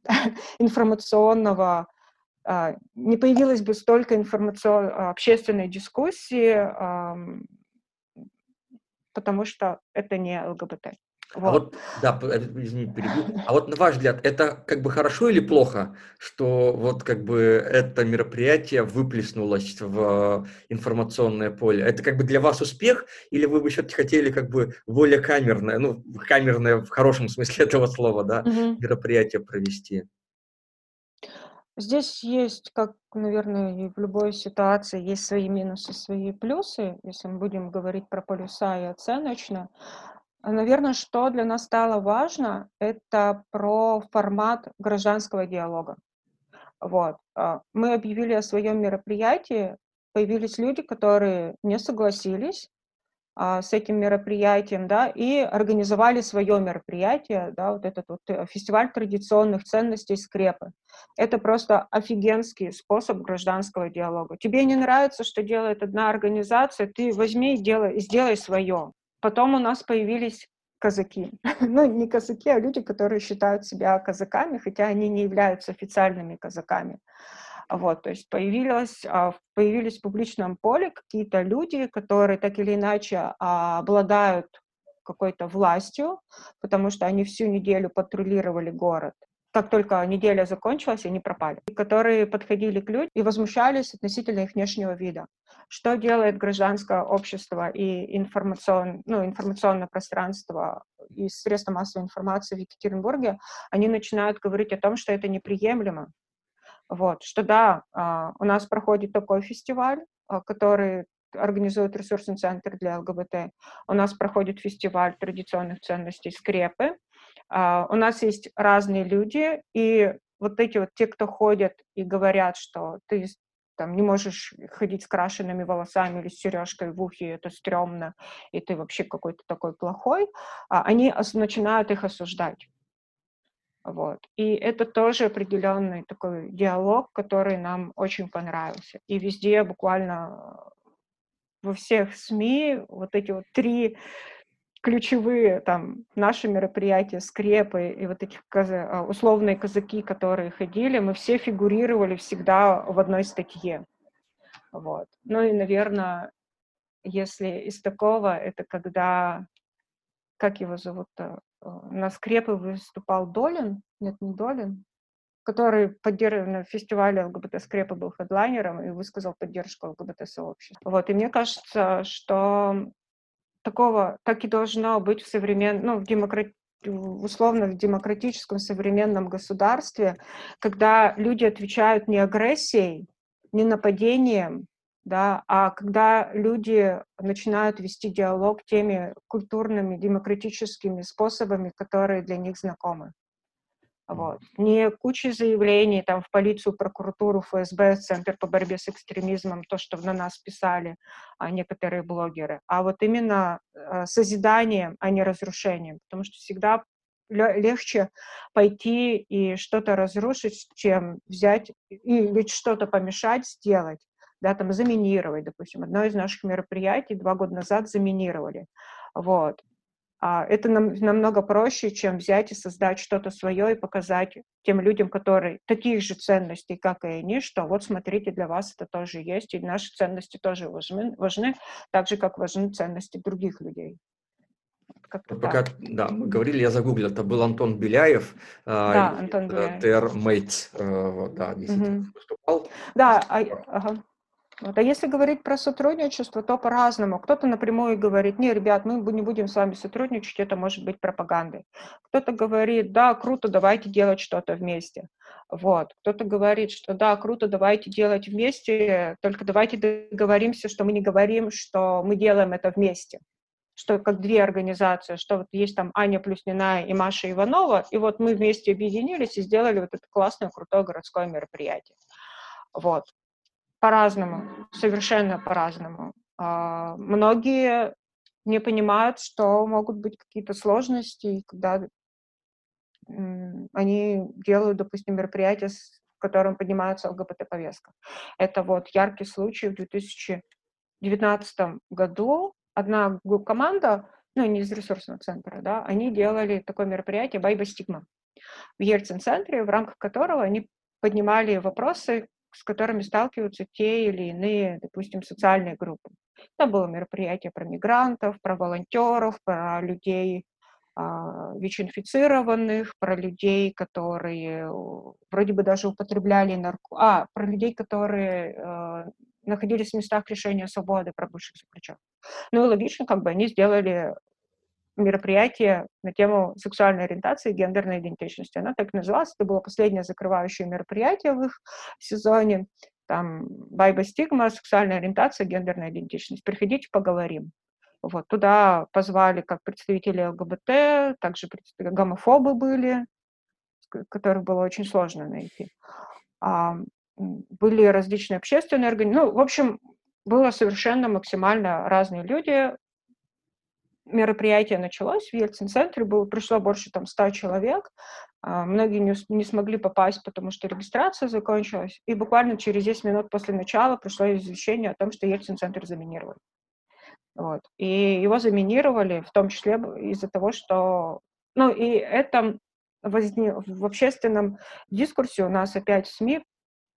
информационного не появилось бы столько информационной общественной дискуссии, потому что это не ЛГБТ. Вот. А вот, да, э, извини, перебью. А вот на ваш взгляд, это как бы хорошо или плохо, что вот как бы это мероприятие выплеснулось в информационное поле? Это как бы для вас успех, или вы бы все-таки хотели как бы более камерное, ну, камерное в хорошем смысле этого слова, да, угу. мероприятие провести? Здесь есть, как, наверное, и в любой ситуации, есть свои минусы, свои плюсы, если мы будем говорить про полюса и оценочно. Наверное, что для нас стало важно, это про формат гражданского диалога. Вот. А, мы объявили о своем мероприятии, появились люди, которые не согласились, с этим мероприятием, да, и организовали свое мероприятие, да, вот этот вот э, фестиваль традиционных ценностей скрепы. Это просто офигенский способ гражданского диалога. Тебе не нравится, что делает одна организация, ты возьми и делай, сделай свое. Потом у нас появились казаки. ну, не казаки, а люди, которые считают себя казаками, хотя они не являются официальными казаками. Вот, то есть появилось, а, появились в публичном поле какие-то люди, которые так или иначе а, обладают какой-то властью, потому что они всю неделю патрулировали город. Как только неделя закончилась, они пропали. Которые подходили к людям и возмущались относительно их внешнего вида. Что делает гражданское общество и информацион, ну, информационное пространство и средства массовой информации в Екатеринбурге? Они начинают говорить о том, что это неприемлемо, вот, что да, а, у нас проходит такой фестиваль, а, который организует ресурсный центр для ЛГБТ. У нас проходит фестиваль традиционных ценностей «Скрепы». А, у нас есть разные люди, и вот эти вот те, кто ходят и говорят, что ты там не можешь ходить с крашенными волосами или с сережкой в ухе, это стрёмно, и ты вообще какой-то такой плохой, они начинают их осуждать. Вот. И это тоже определенный такой диалог, который нам очень понравился. И везде буквально во всех СМИ вот эти вот три ключевые там наши мероприятия, скрепы и вот эти а, условные казаки, которые ходили, мы все фигурировали всегда в одной статье. Вот. Ну и, наверное, если из такого, это когда, как его зовут-то, Э, на скрепы выступал Долин, нет, не Долин, который поддерж... на фестивале ЛГБТ Скрепа был хедлайнером и высказал поддержку ЛГБТ-сообщества. Вот, и мне кажется, что такого так и должно быть в современном, ну, в демократ условно в демократическом современном государстве, когда люди отвечают не агрессией, не нападением, да, а когда люди начинают вести диалог теми культурными, демократическими способами, которые для них знакомы. Вот. Не куча заявлений там, в полицию, прокуратуру, ФСБ, Центр по борьбе с экстремизмом, то, что на нас писали а, некоторые блогеры, а вот именно а, созиданием, а не разрушением. Потому что всегда легче пойти и что-то разрушить, чем взять или что-то помешать сделать, да, там заминировать, допустим. Одно из наших мероприятий два года назад заминировали. Вот. А это нам, намного проще, чем взять и создать что-то свое и показать тем людям, которые таких же ценностей, как и они, что вот смотрите, для вас это тоже есть, и наши ценности тоже важны, важны так же, как важны ценности других людей. Как-то Пока, так. да, мы говорили, я загуглил, это был Антон Беляев, да, Антон Беляев. ТР Мейтс, э, да, действительно угу. выступал. Да, а, ага. Вот. А если говорить про сотрудничество, то по-разному. Кто-то напрямую говорит, не, ребят, мы не будем с вами сотрудничать, это может быть пропагандой. Кто-то говорит, да, круто, давайте делать что-то вместе. Вот. Кто-то говорит, что да, круто, давайте делать вместе, только давайте договоримся, что мы не говорим, что мы делаем это вместе что как две организации, что вот есть там Аня Плюснина и Маша Иванова, и вот мы вместе объединились и сделали вот это классное, крутое городское мероприятие. Вот по-разному, совершенно по-разному. А, многие не понимают, что могут быть какие-то сложности, когда они делают, допустим, мероприятие, в котором поднимается ЛГБТ-повестка. Это вот яркий случай в 2019 году. Одна команда, ну, не из ресурсного центра, да, они делали такое мероприятие «Байба Стигма» в Ельцин-центре, в рамках которого они поднимали вопросы с которыми сталкиваются те или иные, допустим, социальные группы. Там было мероприятие про мигрантов, про волонтеров, про людей а, ВИЧ-инфицированных, про людей, которые вроде бы даже употребляли нарко... А, про людей, которые э, находились в местах лишения свободы, про бывших заключенных. Ну и логично, как бы они сделали мероприятие на тему сексуальной ориентации и гендерной идентичности. Она так и называлась. Это было последнее закрывающее мероприятие в их сезоне. Там «Байба стигма», сексуальная ориентация, гендерная идентичность. Приходите, поговорим. Вот, туда позвали как представители ЛГБТ, также гомофобы были, которых было очень сложно найти. А, были различные общественные организации. Ну, в общем, было совершенно максимально разные люди, мероприятие началось в Ельцин-центре, было, пришло больше там 100 человек, а, многие не, не смогли попасть, потому что регистрация закончилась, и буквально через 10 минут после начала пришло извещение о том, что Ельцин-центр заминировали. Вот. И его заминировали в том числе из-за того, что... Ну, и это возне... в общественном дискурсе у нас опять в СМИ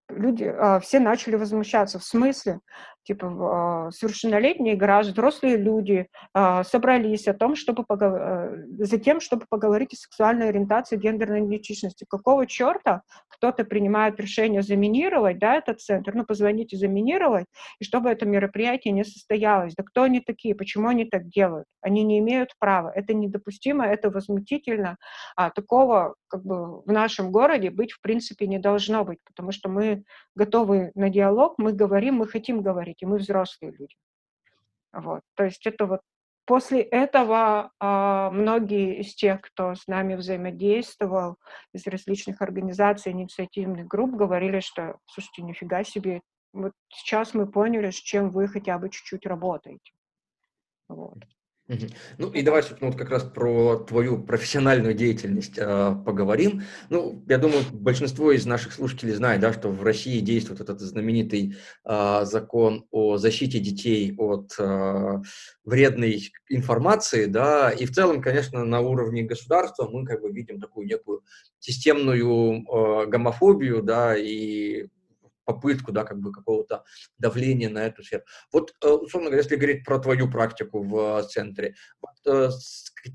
люди, а, все начали возмущаться. В смысле? Типа а, совершеннолетние граждане, взрослые люди а, собрались о том, чтобы поговор... за тем, чтобы поговорить о сексуальной ориентации, гендерной идентичности. Какого черта кто-то принимает решение заминировать да, этот центр, ну, позвонить и заминировать, и чтобы это мероприятие не состоялось. Да кто они такие? Почему они так делают? Они не имеют права. Это недопустимо, это возмутительно. А такого как бы в нашем городе быть в принципе не должно быть, потому что мы готовы на диалог, мы говорим, мы хотим говорить, и мы взрослые люди. Вот. То есть это вот после этого а, многие из тех, кто с нами взаимодействовал из различных организаций, инициативных групп, говорили, что, слушайте, нифига себе, вот сейчас мы поняли, с чем вы хотя бы чуть-чуть работаете. Вот. Ну и давай, собственно, вот как раз про твою профессиональную деятельность э, поговорим. Ну, я думаю, большинство из наших слушателей знает, да, что в России действует этот знаменитый э, закон о защите детей от э, вредной информации, да, и в целом, конечно, на уровне государства мы как бы видим такую некую системную э, гомофобию, да, и попытку, да, как бы какого-то давления на эту сферу. Вот, э, условно говоря, если говорить про твою практику в центре, вот, э,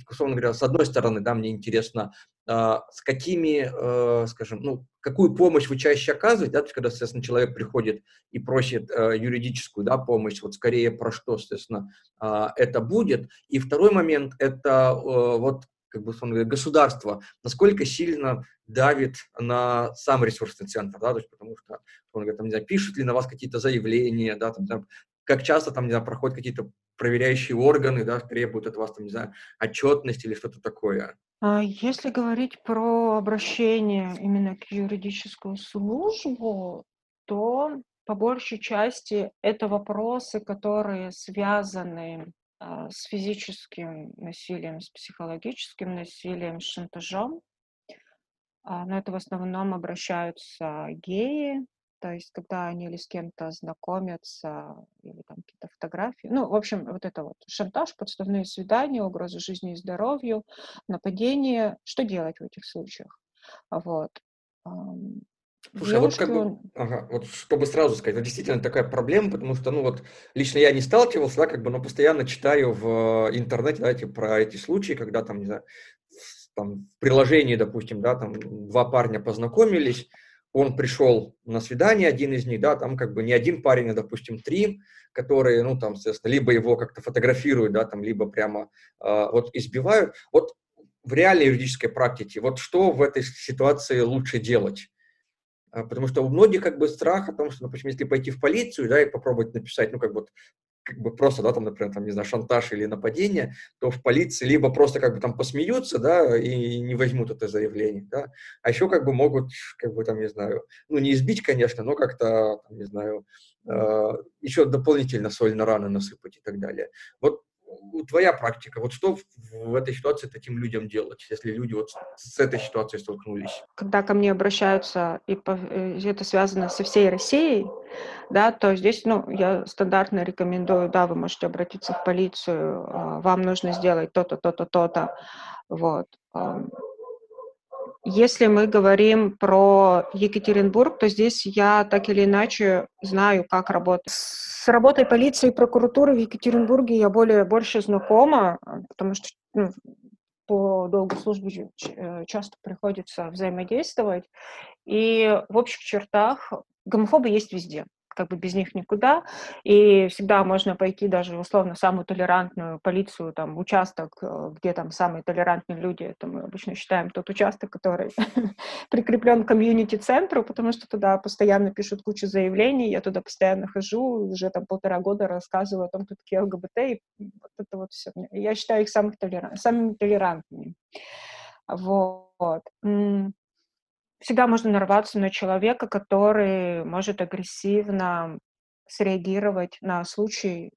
условно говоря, с одной стороны, да, мне интересно, с какими, э, скажем, ну, какую помощь вы чаще оказываете, да, то есть, когда, соответственно, человек приходит и просит э, юридическую, да, помощь, вот скорее про что, соответственно, э, это будет. И второй момент – это э, вот как бы, говоря, государство, насколько сильно давит на сам ресурсный центр, да, то есть потому что, он говорит, там, не знаю, пишут ли на вас какие-то заявления, да, там, там, как часто там, не знаю, проходят какие-то проверяющие органы, да, требуют от вас, там, не знаю, отчетность или что-то такое. А если говорить про обращение именно к юридическую службу, то по большей части это вопросы, которые связаны с физическим насилием, с психологическим насилием, с шантажом. А, но это в основном обращаются геи, то есть когда они или с кем-то знакомятся, или там какие-то фотографии. Ну, в общем, вот это вот шантаж, подставные свидания, угроза жизни и здоровью, нападение. Что делать в этих случаях? Вот. Слушай, Девушки... а вот как бы, ага, вот чтобы сразу сказать, вот действительно такая проблема, потому что, ну вот, лично я не сталкивался, да, как бы, но постоянно читаю в э, интернете, да, эти, про эти случаи, когда там, не знаю, там в приложении, допустим, да, там два парня познакомились, он пришел на свидание, один из них, да, там как бы не один парень, а, допустим, три, которые, ну, там, соответственно, либо его как-то фотографируют, да, там, либо прямо э, вот избивают. Вот в реальной юридической практике, вот что в этой ситуации лучше делать? А, потому что у многих как бы страх о том, что, допустим, если пойти в полицию, да, и попробовать написать, ну, как бы, как бы просто, да, там, например, там, не знаю, шантаж или нападение, то в полиции либо просто как бы там посмеются, да, и не возьмут это заявление, да, а еще как бы могут, как бы там, не знаю, ну, не избить, конечно, но как-то, не знаю, э, еще дополнительно соль на раны насыпать и так далее. Вот твоя практика, вот что в этой ситуации таким людям делать, если люди вот с этой ситуацией столкнулись? Когда ко мне обращаются, и э, это связано со всей Россией, да, то здесь, ну, я стандартно рекомендую, да, вы можете обратиться в полицию, а, вам нужно сделать то-то, то-то, то-то, вот. Если мы говорим про Екатеринбург, то здесь я так или иначе знаю, как работать. С работой полиции и прокуратуры в Екатеринбурге я более больше знакома, потому что ну, по долгу службы э, часто приходится взаимодействовать. И в общих чертах гомофобы есть везде как бы без них никуда, и всегда можно пойти даже условно самую толерантную полицию, там, участок, э, где там самые толерантные люди, это мы обычно считаем тот участок, который прикреплен к комьюнити-центру, потому что туда постоянно пишут кучу заявлений, я туда постоянно хожу, уже там полтора года рассказываю о том, кто такие ЛГБТ, и вот это вот все. Я считаю их самых толерант, самыми толерантными. Вот всегда можно нарваться на человека, который может агрессивно среагировать на случай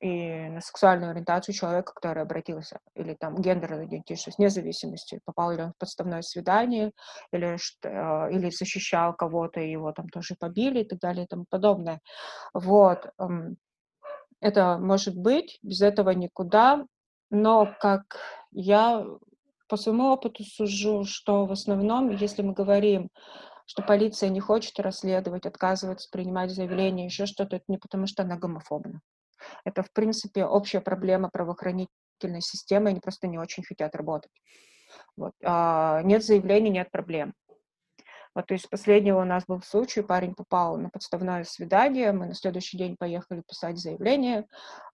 и на сексуальную ориентацию человека, который обратился, или там гендерную идентичность, вне зависимости, попал ли он в подставное свидание, или, что, а, или защищал кого-то, и его там тоже побили и так далее и тому подобное. Вот. Это может быть, без этого никуда, но как я по своему опыту сужу, что в основном, если мы говорим, что полиция не хочет расследовать, отказывается принимать заявления, еще что-то, это не потому, что она гомофобна. Это, в принципе, общая проблема правоохранительной системы, они просто не очень хотят работать. Вот. А нет заявлений, нет проблем. Вот, то есть последнего у нас был случай, парень попал на подставное свидание, мы на следующий день поехали писать заявление.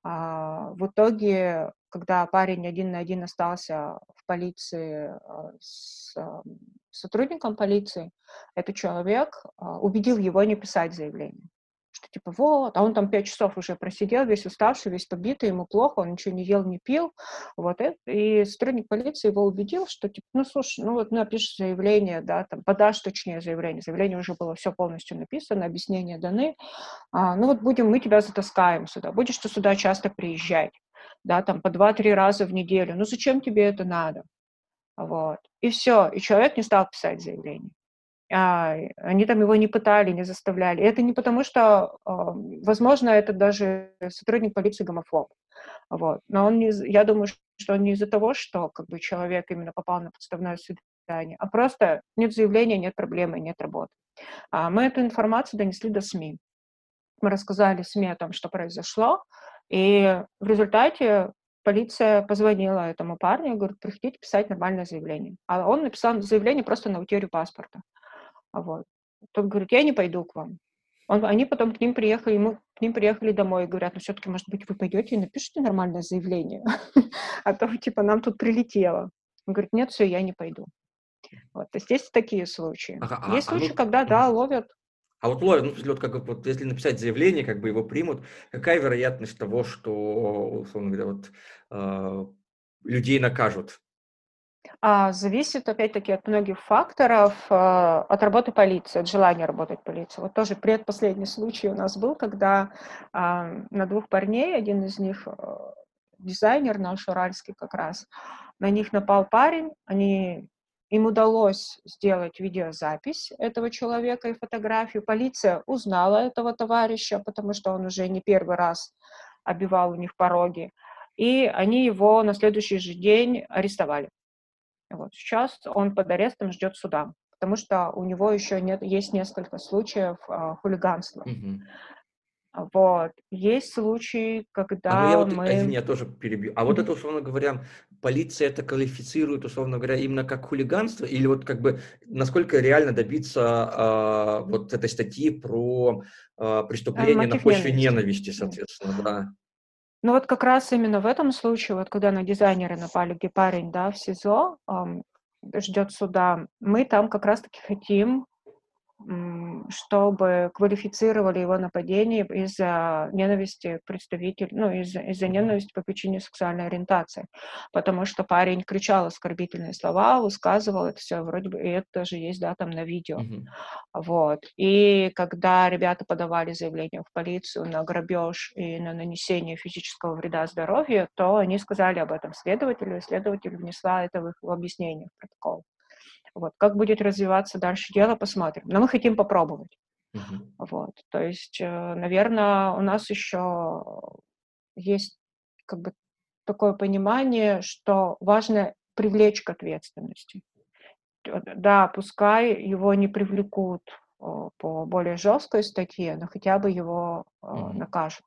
А, в итоге, когда парень один на один остался в полиции а, с а, сотрудником полиции, этот человек а, убедил его не писать заявление что типа вот, а он там пять часов уже просидел, весь уставший, весь побитый, ему плохо, он ничего не ел, не пил, вот, и сотрудник полиции его убедил, что типа, ну, слушай, ну вот напишешь заявление, да, там, подашь точнее заявление, заявление уже было все полностью написано, объяснения даны, а, ну вот будем, мы тебя затаскаем сюда, будешь ты сюда часто приезжать, да, там, по два-три раза в неделю, ну зачем тебе это надо? Вот. И все, и человек не стал писать заявление. А, они там его не пытали, не заставляли. Это не потому, что, а, возможно, это даже сотрудник полиции гомофоб. Вот. Но он не, я думаю, что он не из-за того, что как бы, человек именно попал на подставное свидание, а просто нет заявления, нет проблемы, нет работы. А мы эту информацию донесли до СМИ. Мы рассказали СМИ о том, что произошло, и в результате полиция позвонила этому парню и говорит, приходите писать нормальное заявление. А он написал заявление просто на утерю паспорта. Вот. Тот говорит, я не пойду к вам. Он, они потом к ним приехали, ему, к ним приехали домой и говорят, ну все-таки, может быть, вы пойдете и напишите нормальное заявление, а то, типа, нам тут прилетело. Он говорит, нет, все, я не пойду. Вот, то есть есть такие случаи. Ага, а, есть а, случаи, ну, когда, да, ловят. А вот ловят, ну, вот, как, вот, если написать заявление, как бы его примут, какая вероятность того, что, условно говоря, вот, э, людей накажут? А, зависит, опять-таки, от многих факторов, а, от работы полиции, от желания работать полиции. Вот тоже предпоследний случай у нас был, когда а, на двух парней, один из них а, дизайнер наш уральский как раз, на них напал парень, они им удалось сделать видеозапись этого человека и фотографию. Полиция узнала этого товарища, потому что он уже не первый раз обивал у них пороги. И они его на следующий же день арестовали. Вот. Сейчас он под арестом ждет суда, потому что у него еще нет, есть несколько случаев э, хулиганства. Угу. Вот. Есть случаи, когда а ну я вот, мы... Извини, я тоже перебью. А вот это, условно говоря, полиция это квалифицирует, условно говоря, именно как хулиганство? Или вот как бы насколько реально добиться э, вот этой статьи про э, преступление на почве ненависти, соответственно, да? Ну вот как раз именно в этом случае, вот когда на дизайнера напали, парень, да, в СИЗО, эм, ждет суда, мы там как раз-таки хотим чтобы квалифицировали его нападение из-за ненависти представителей, ну, из-за, из ненависти по причине сексуальной ориентации. Потому что парень кричал оскорбительные слова, высказывал это все, вроде бы, и это тоже есть, да, там на видео. Mm-hmm. Вот. И когда ребята подавали заявление в полицию на грабеж и на нанесение физического вреда здоровью, то они сказали об этом следователю, и следователь внесла это в их объяснение в протокол. Вот. Как будет развиваться дальше дело, посмотрим. Но мы хотим попробовать. Uh-huh. Вот. То есть, э, наверное, у нас еще есть как бы такое понимание, что важно привлечь к ответственности. Да, пускай его не привлекут по более жесткой статье, но хотя бы его uh-huh. накажут.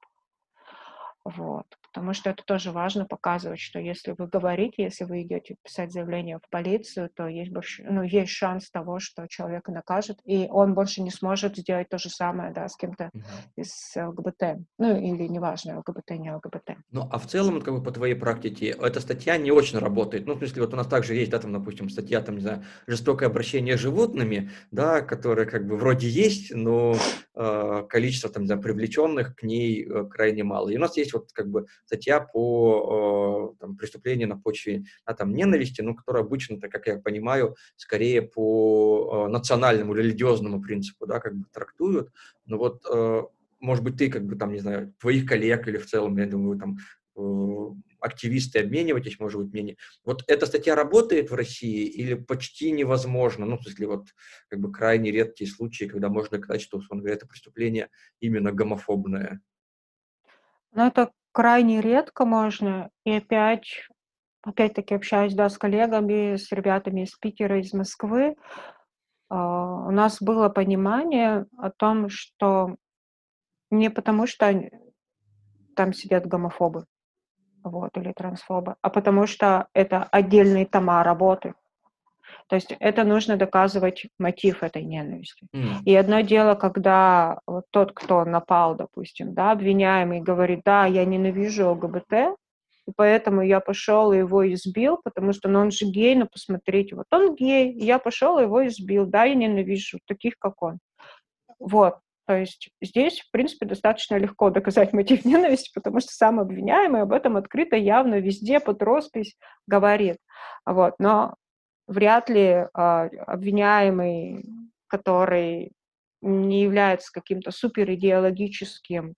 Вот. Потому что это тоже важно показывать, что если вы говорите, если вы идете писать заявление в полицию, то есть, больше, ну, есть шанс того, что человека накажут, и он больше не сможет сделать то же самое да, с кем-то uh-huh. из ЛГБТ. Ну, или неважно, ЛГБТ, не ЛГБТ. Ну, а в целом, как бы по твоей практике, эта статья не очень работает. Ну, в смысле, вот у нас также есть, да, там, допустим, статья, там, не знаю, жестокое обращение с животными, да, которая как бы вроде есть, но э, количество, там, не знаю, привлеченных к ней э, крайне мало. И у нас есть вот как бы статья по там, преступлению на почве а, там, ненависти, ну, которая обычно, так как я понимаю, скорее по национальному, религиозному принципу, да, как бы трактуют. Но вот, может быть, ты, как бы, там, не знаю, твоих коллег или в целом, я думаю, там, активисты обмениваетесь, может быть, мнение. Вот эта статья работает в России или почти невозможно? Ну, в смысле, вот как бы крайне редкие случаи, когда можно сказать, что, условно говоря, это преступление именно гомофобное. Ну, это крайне редко можно. И опять, опять-таки общаюсь, да, с коллегами, с ребятами из Питера, из Москвы. Uh, у нас было понимание о том, что не потому, что там сидят гомофобы, вот, или трансфобы, а потому что это отдельные тома работы. То есть это нужно доказывать мотив этой ненависти. Mm. И одно дело, когда вот тот, кто напал, допустим, да, обвиняемый говорит, да, я ненавижу ЛГБТ, и поэтому я пошел и его избил, потому что ну, он же гей, ну посмотрите, вот он гей, и я пошел и его избил, да, я ненавижу таких, как он. Вот, то есть здесь, в принципе, достаточно легко доказать мотив ненависти, потому что сам обвиняемый об этом открыто, явно, везде под роспись говорит. Вот. Но вряд ли а, обвиняемый, который не является каким-то суперидеологическим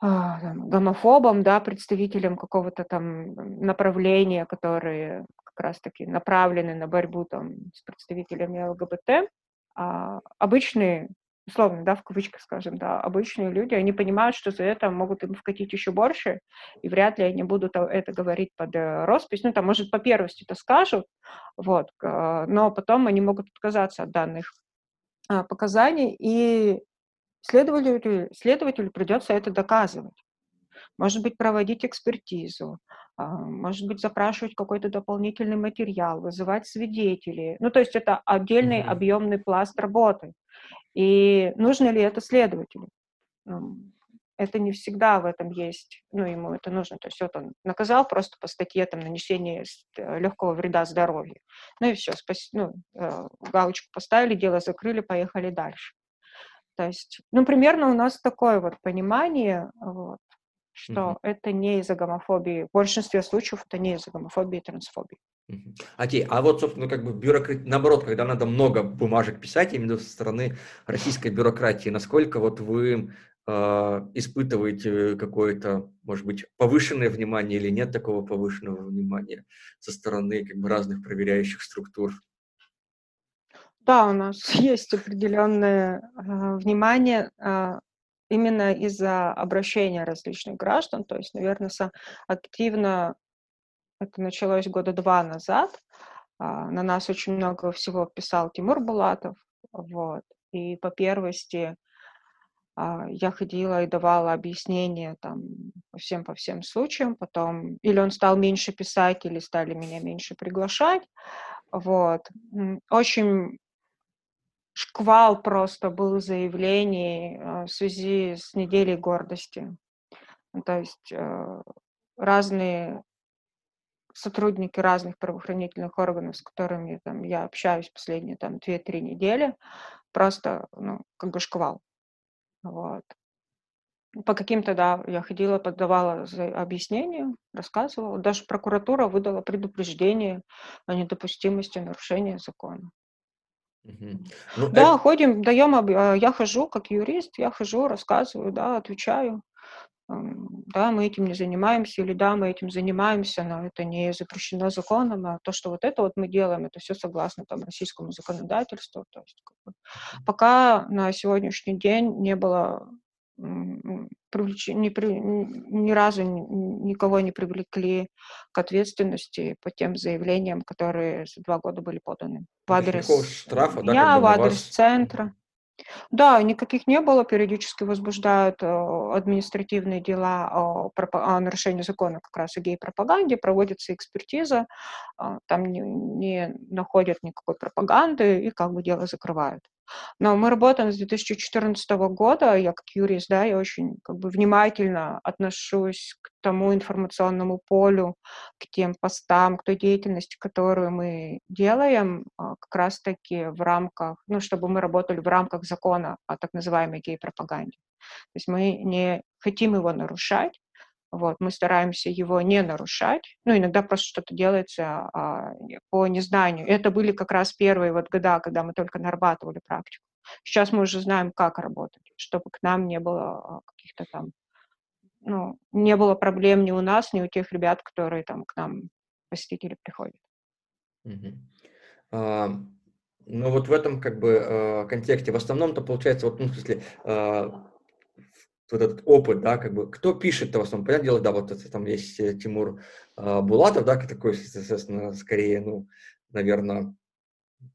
а, там, гомофобом, да, представителем какого-то там направления, которые как раз-таки направлены на борьбу там, с представителями ЛГБТ, а, обычные условно, да, в кавычках скажем, да, обычные люди, они понимают, что за это могут им вкатить еще больше, и вряд ли они будут это говорить под э, роспись. Ну, там, может, по первости это скажут, вот, но потом они могут отказаться от данных а, показаний, и следователю, следователю придется это доказывать. Может быть, проводить экспертизу, а, может быть, запрашивать какой-то дополнительный материал, вызывать свидетелей. Ну, то есть это отдельный Мгм. объемный пласт работы. И нужно ли это следователю? Это не всегда в этом есть, ну, ему это нужно. То есть вот он наказал просто по статье там нанесение легкого вреда здоровью. Ну и все, спас... ну, э, галочку поставили, дело закрыли, поехали дальше. То есть, ну, примерно у нас такое вот понимание, вот, что Мгм. это не из-за гомофобии. В большинстве случаев это не из-за гомофобии и трансфобии. Окей, а вот, собственно, как бы бюрократ... наоборот, когда надо много бумажек писать именно со стороны российской бюрократии, насколько вот вы э, испытываете какое-то, может быть, повышенное внимание или нет такого повышенного внимания со стороны как бы разных проверяющих структур? Да, у нас есть определенное э, внимание э, именно из-за обращения различных граждан. То есть, наверное, активно это началось года два назад. А, на нас очень много всего писал Тимур Булатов. Вот. И по первости а, я ходила и давала объяснения там по всем, по всем случаям. Потом или он стал меньше писать, или стали меня меньше приглашать. Вот. Очень шквал просто был заявлений э, в связи с неделей гордости. Ну, То есть э, разные сотрудники разных правоохранительных органов, с которыми там, я общаюсь последние там 2-3 недели, просто, ну, как бы шквал. Вот. По каким-то, да, я ходила, подавала объяснения, рассказывала. Даже прокуратура выдала предупреждение о недопустимости нарушения закона. Ну, Да, это... ходим, даем, а, я хожу как юрист, я хожу, рассказываю, да, отвечаю. Да, мы этим не занимаемся, или да, мы этим занимаемся, но это не запрещено законом, а то, что вот это вот мы делаем, это все согласно там российскому законодательству. То есть, как бы, пока на сегодняшний день не было ни, ни разу ни- никого не привлекли к ответственности по тем заявлениям, которые за два года были поданы в адрес штрафа, да, бы в адрес вас... центра. Да, никаких не было. Периодически возбуждают э, административные дела о нарушении закона как раз о гей-пропаганде, проводится экспертиза, а, там не, не находят никакой пропаганды и как бы дело закрывают. Но мы работаем с 2014 года, я как юрист, да, я очень как бы внимательно отношусь к тому информационному полю, к тем постам, к той деятельности, которую мы делаем, а, как раз-таки в рамках, ну, чтобы мы работали в рамках закона о так называемой гей-пропаганде. То есть мы не хотим его нарушать, вот, мы стараемся его не нарушать. Ну, иногда просто что-то делается а, по незнанию. Это были как раз первые вот года, когда мы только нарабатывали практику. Сейчас мы уже знаем, как работать, чтобы к нам не было а, каких-то там, ну, не было проблем ни у нас, ни у тех ребят, которые там к нам посетители приходят. Мгм. А, ну вот в этом как бы э, контексте в основном-то получается вот ну, в смысле э, вот этот опыт, да, как бы кто пишет-то в основном, понятное дело, да, вот это там есть э, Тимур э, Булатов, да, такой, соответственно, скорее, ну, наверное,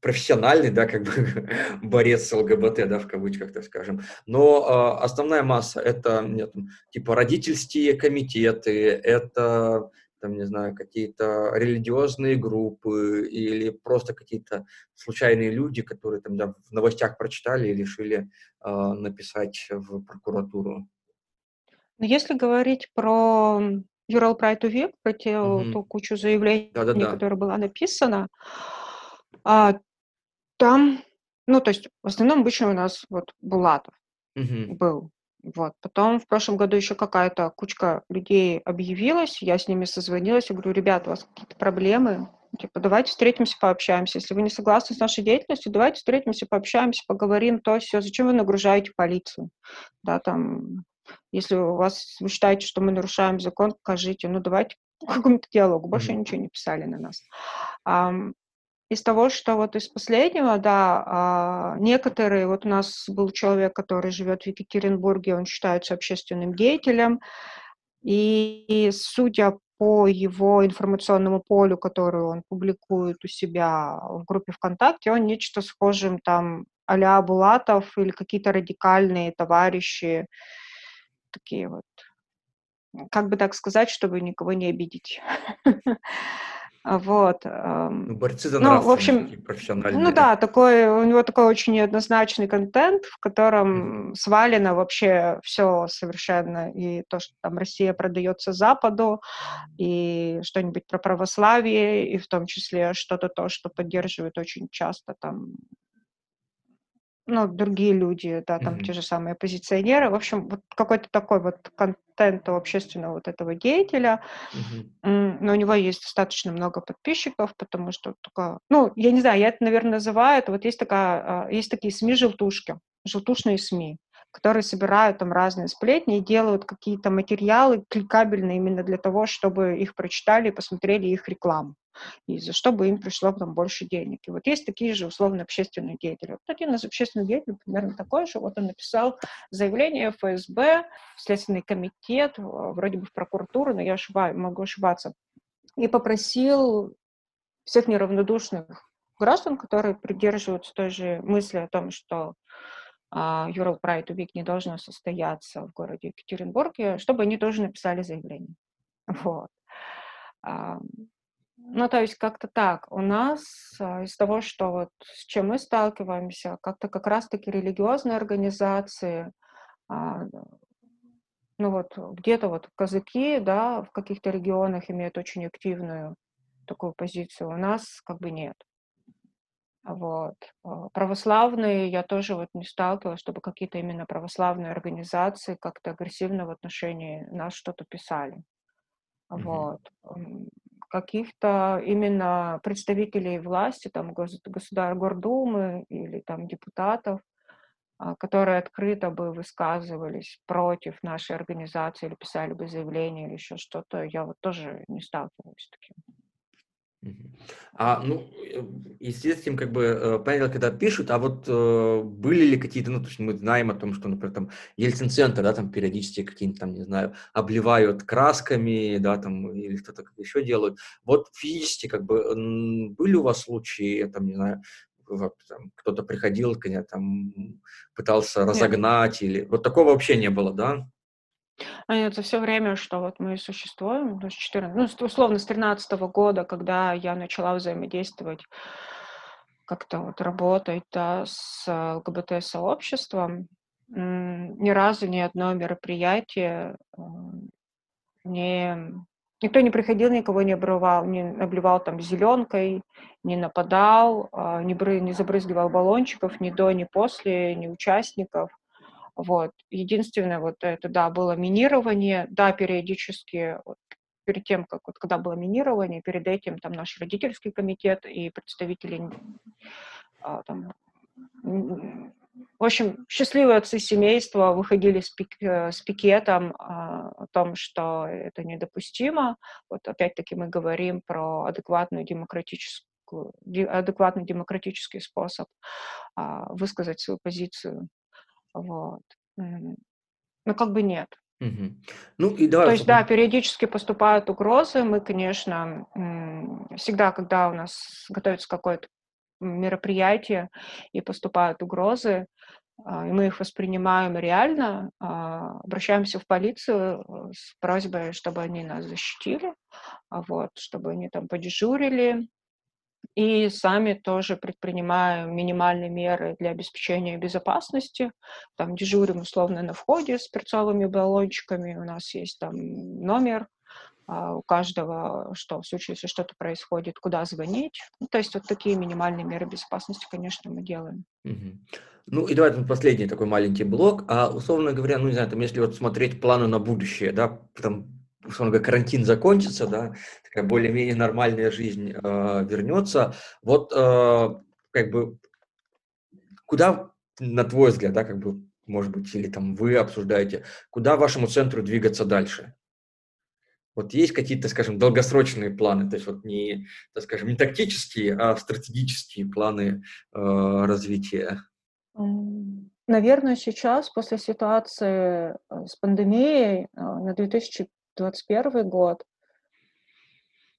профессиональный, да, как бы борец с ЛГБТ, да, в кавычках, так скажем. Но э, основная масса это нет, типа родительские комитеты, это там, не знаю, какие-то религиозные группы или просто какие-то случайные люди, которые там да, в новостях прочитали и решили э, написать в прокуратуру. Но если говорить про Pride to Vic, про те, Мгм. ту кучу заявлений, Да-да-да. которая была написана, а, там, ну, то есть в основном обычно у нас вот Булатов Мгм. был. Вот. Потом в прошлом году еще какая-то кучка людей объявилась, я с ними созвонилась, я говорю, ребят, у вас какие-то проблемы, типа, давайте встретимся, пообщаемся. Если вы не согласны с нашей деятельностью, давайте встретимся, пообщаемся, поговорим, то все. Зачем вы нагружаете полицию? Да, там, если у вас, вы считаете, что мы нарушаем закон, покажите. Ну, давайте к какому-то диалогу. Больше Мгм. ничего не писали на нас. Ам, из того, что вот из последнего, да, а, некоторые, вот у нас был человек, который живет в Екатеринбурге, он считается общественным деятелем, и, и судя по его информационному полю, которое он публикует у себя в группе ВКонтакте, он нечто схожим там а Булатов или какие-то радикальные товарищи, такие вот как бы так сказать, чтобы никого не обидеть. Вот. Ну, борцы за ну, в общем, профессиональные. Ну да, такой, у него такой очень неоднозначный контент, в котором mm-hmm. свалено вообще все совершенно. И то, что там Россия продается Западу, и что-нибудь про православие, и в том числе что-то то, что поддерживает очень часто там ну, другие люди, да, там mm-hmm. те же самые оппозиционеры. В общем, вот какой-то такой вот контент у общественного вот этого деятеля. Mm-hmm. Но у него есть достаточно много подписчиков, потому что только, ну, я не знаю, я это, наверное, называю, это вот есть такая, а, есть такие СМИ-желтушки, желтушные СМИ которые собирают там разные сплетни и делают какие-то материалы кликабельные именно для того, чтобы их прочитали и посмотрели их рекламу и за что бы им пришло там больше денег. И вот есть такие же условно общественные деятели. Вот один из общественных деятелей примерно такой же, вот он написал заявление в ФСБ, в Следственный комитет, вроде бы в прокуратуру, но я ошибаюсь, могу ошибаться, и попросил всех неравнодушных граждан, которые придерживаются той же мысли о том, что uh, Euro Pride Week не должно состояться в городе Екатеринбурге, чтобы они тоже написали заявление. Вот. Ну, то есть как-то так. У нас а, из того, что вот с чем мы сталкиваемся, как-то как раз-таки религиозные организации, а, ну вот где-то вот казаки, да, в каких-то регионах имеют очень активную такую позицию, у нас как бы нет. Вот. А, православные я тоже вот не сталкивалась, чтобы какие-то именно православные организации как-то агрессивно в отношении нас что-то писали. Mm-hmm. Вот каких-то именно представителей власти, там, государ, Гордумы или там депутатов, а, которые открыто бы высказывались против нашей организации или писали бы заявление или еще что-то, я вот тоже не сталкивалась с таким. А, ну, э, естественно, как бы, э, понятно, когда пишут, а вот э, были ли какие-то, ну, то есть мы знаем о том, что, например, там Ельцин-центр, да, там периодически какие-нибудь там, не знаю, обливают красками, да, там, или что-то еще делают. Вот физически, как бы, были у вас случаи, там, не знаю, вот, там, кто-то приходил, конечно, там, пытался разогнать, Нет. или вот такого вообще не было, да? А нет, за все время, что вот мы существуем, ну, с 14, ну, условно, с 13 года, когда я начала взаимодействовать, как-то вот работать да, с ЛГБТ-сообществом, ни разу ни одно мероприятие не... Никто не приходил, никого не обрывал, не обливал там зеленкой, не нападал, а, не, бры, не забрызгивал баллончиков ни до, ни после, ни участников. Вот. Единственное, вот это, да, было минирование, да, периодически, вот, перед тем, как вот когда было минирование, перед этим там наш родительский комитет и представители а, там, в общем, счастливые отцы семейства выходили с, пик, э, с пикетом а, о том, что это недопустимо. Вот опять-таки мы говорим про адекватную демократическую, адекватный демократический способ а, высказать свою позицию вот. Ну, как бы нет. Угу. Ну, и давай... То есть, да, периодически поступают угрозы. Мы, конечно, всегда, когда у нас готовится какое-то мероприятие и поступают угрозы, а, и мы их воспринимаем реально, а, обращаемся в полицию э, с просьбой, чтобы они нас защитили, а вот, чтобы они там подежурили, и сами тоже предпринимаем минимальные меры для обеспечения безопасности. Там дежурим условно на входе с перцовыми баллончиками, у нас есть там номер, а у каждого, что в случае, если что-то происходит, куда звонить. Ну, то есть вот такие минимальные меры безопасности, конечно, мы делаем. Угу. Ну и давай там последний такой маленький блок. А условно говоря, ну не знаю, там если вот смотреть планы на будущее, да, там условно говоря, карантин закончится, да, такая более-менее нормальная жизнь э, вернется. Вот э, как бы куда, на твой взгляд, да, как бы, может быть, или там вы обсуждаете, куда вашему центру двигаться дальше? Вот есть какие-то, скажем, долгосрочные планы, то есть вот не, так скажем, не тактические, а стратегические планы э, развития? Наверное, сейчас, после ситуации э, с пандемией э, на 2000 2021 год.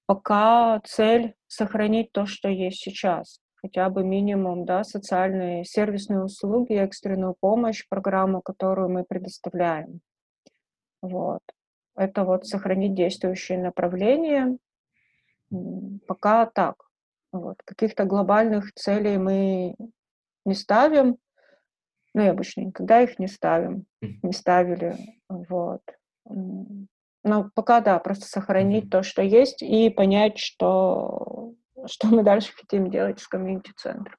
Пока цель сохранить то, что есть сейчас. Хотя бы минимум, да, социальные сервисные услуги, экстренную помощь, программу, которую мы предоставляем. Вот. это вот сохранить действующее направление. Пока так. Вот. Каких-то глобальных целей мы не ставим. Ну, и обычно никогда их не ставим, не ставили. Вот. Но пока, да, просто сохранить то, что есть, и понять, что, что мы дальше хотим делать с комьюнити-центром.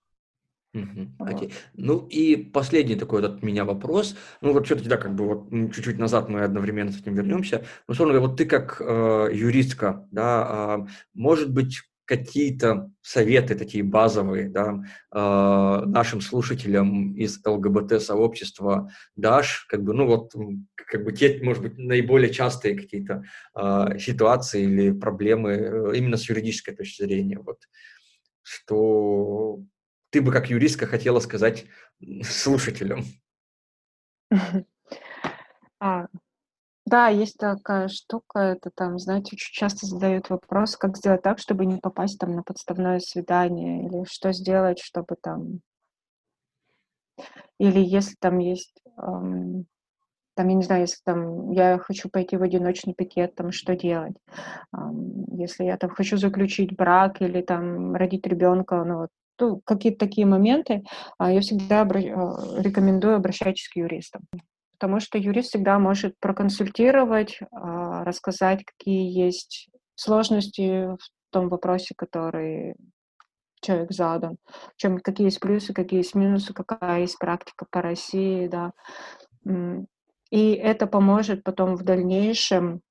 Мгм. Окей. Ну и последний такой вот от меня вопрос. Ну вот все-таки, да, как бы вот чуть-чуть назад мы одновременно с этим вернемся. Но, условно вот ты как э, юристка, да, э, может быть, какие-то советы такие базовые, да, э, нашим слушателям из ЛГБТ-сообщества дашь, как бы, ну вот, как бы те, может быть, наиболее частые какие-то э, ситуации или проблемы э, именно с юридической точки зрения, вот, что ты бы как юристка хотела сказать слушателям? А, да, есть такая штука, это там, знаете, очень часто задают вопрос, как сделать так, чтобы не попасть там на подставное свидание, или что сделать, чтобы там... Или если там есть, эм, там, я не знаю, если там я хочу пойти в одиночный пикет, там, что делать? Эм, если я там хочу заключить брак или там родить ребенка, ну вот ну, какие-то такие моменты, а, я всегда обра- а, рекомендую обращайтесь к юристам. Потому что юрист всегда может проконсультировать, а, рассказать, какие есть сложности в том вопросе, который человек задан, чем, какие есть плюсы, какие есть минусы, какая есть практика по России, да. И это поможет потом в дальнейшем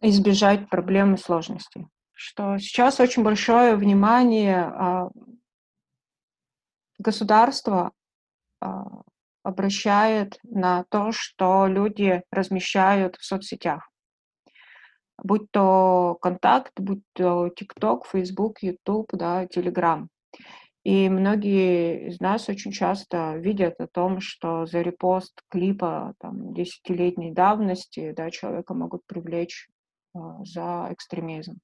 избежать проблем и сложностей. Что сейчас очень большое внимание государство а, обращает на то, что люди размещают в соцсетях. Будь то контакт, будь то ТикТок, Фейсбук, Ютуб, да, Телеграм. И многие из нас очень часто видят о том, что за репост клипа там, десятилетней давности да, человека могут привлечь а, за экстремизм.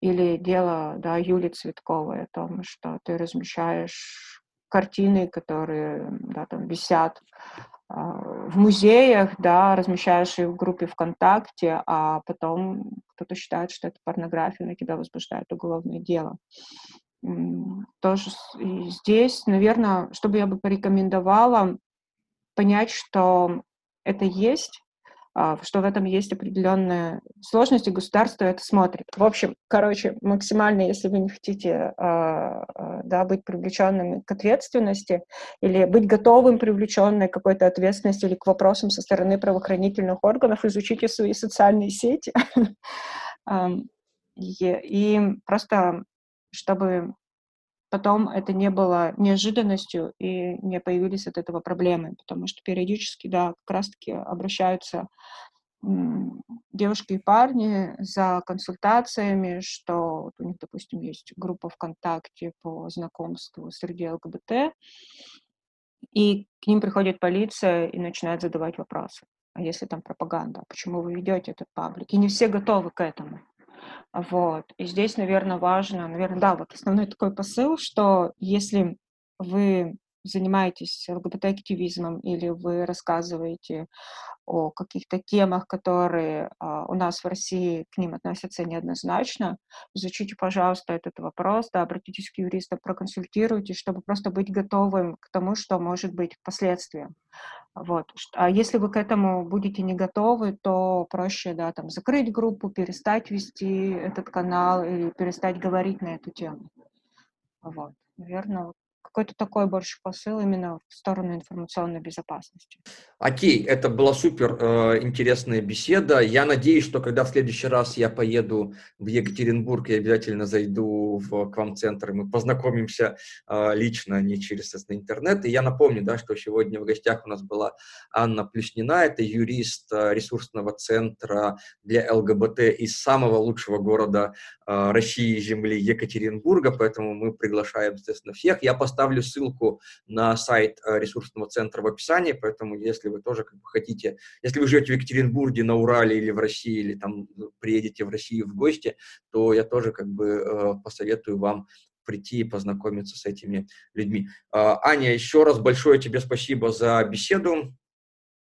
Или дело да, Юли Цветковой о том, что ты размещаешь картины, которые да, там висят а, в музеях, да, размещаешь их в группе ВКонтакте, а потом кто-то считает, что это порнография, на тебя возбуждает уголовное дело. Тоже здесь, наверное, что бы я бы порекомендовала, понять, что это есть, что в этом есть определенные сложности, государство это смотрит. В общем, короче, максимально, если вы не хотите а, а, да, быть привлеченным к ответственности или быть готовым привлеченной к какой-то ответственности или к вопросам со стороны правоохранительных органов, изучите свои социальные сети. И просто, чтобы потом это не было неожиданностью и не появились от этого проблемы, потому что периодически, да, как раз-таки обращаются девушки и парни за консультациями, что вот у них, допустим, есть группа ВКонтакте по знакомству среди ЛГБТ, и к ним приходит полиция и начинает задавать вопросы. А если там пропаганда, почему вы ведете этот паблик? И не все готовы к этому. Вот. И здесь, наверное, важно, наверное, да, вот основной такой посыл, что если вы занимаетесь ЛГБТ-активизмом или вы рассказываете о каких-то темах, которые а, у нас в России к ним относятся неоднозначно, изучите, пожалуйста, этот вопрос, да, обратитесь к юристу, проконсультируйте, чтобы просто быть готовым к тому, что может быть последствием. Вот. А если вы к этому будете не готовы, то проще, да, там, закрыть группу, перестать вести этот канал или перестать говорить на эту тему. Вот. Наверное, какой-то такой больше посыл именно в сторону информационной безопасности. Окей, это была супер э, интересная беседа. Я надеюсь, что когда в следующий раз я поеду в Екатеринбург, я обязательно зайду в, к вам в центр, и мы познакомимся э, лично, а не через интернет. И я напомню, да, что сегодня в гостях у нас была Анна Плюснина, это юрист э, ресурсного центра для ЛГБТ из самого лучшего города э, России земли Екатеринбурга, поэтому мы приглашаем, естественно, всех. Я поставлю оставлю ссылку на сайт э, ресурсного центра в описании, поэтому если вы тоже как бы хотите, если вы живете в Екатеринбурге, на Урале или в России, или там ну, приедете в Россию в гости, то я тоже как бы э, посоветую вам прийти и познакомиться с этими людьми. А, Аня, еще раз большое тебе спасибо за беседу.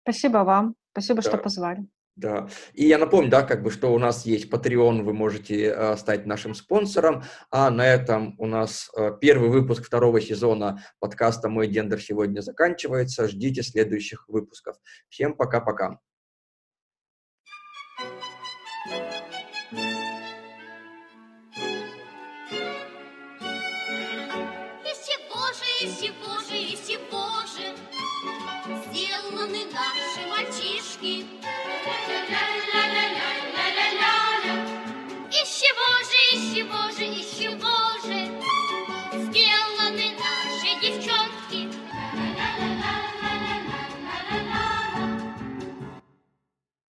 Спасибо вам. Спасибо, да. что позвали. Да. И я напомню, да, как бы, что у нас есть Patreon, вы можете э, стать нашим спонсором, а на этом у нас э, первый выпуск второго сезона подкаста «Мой гендер» сегодня заканчивается. Ждите следующих выпусков. Всем пока-пока.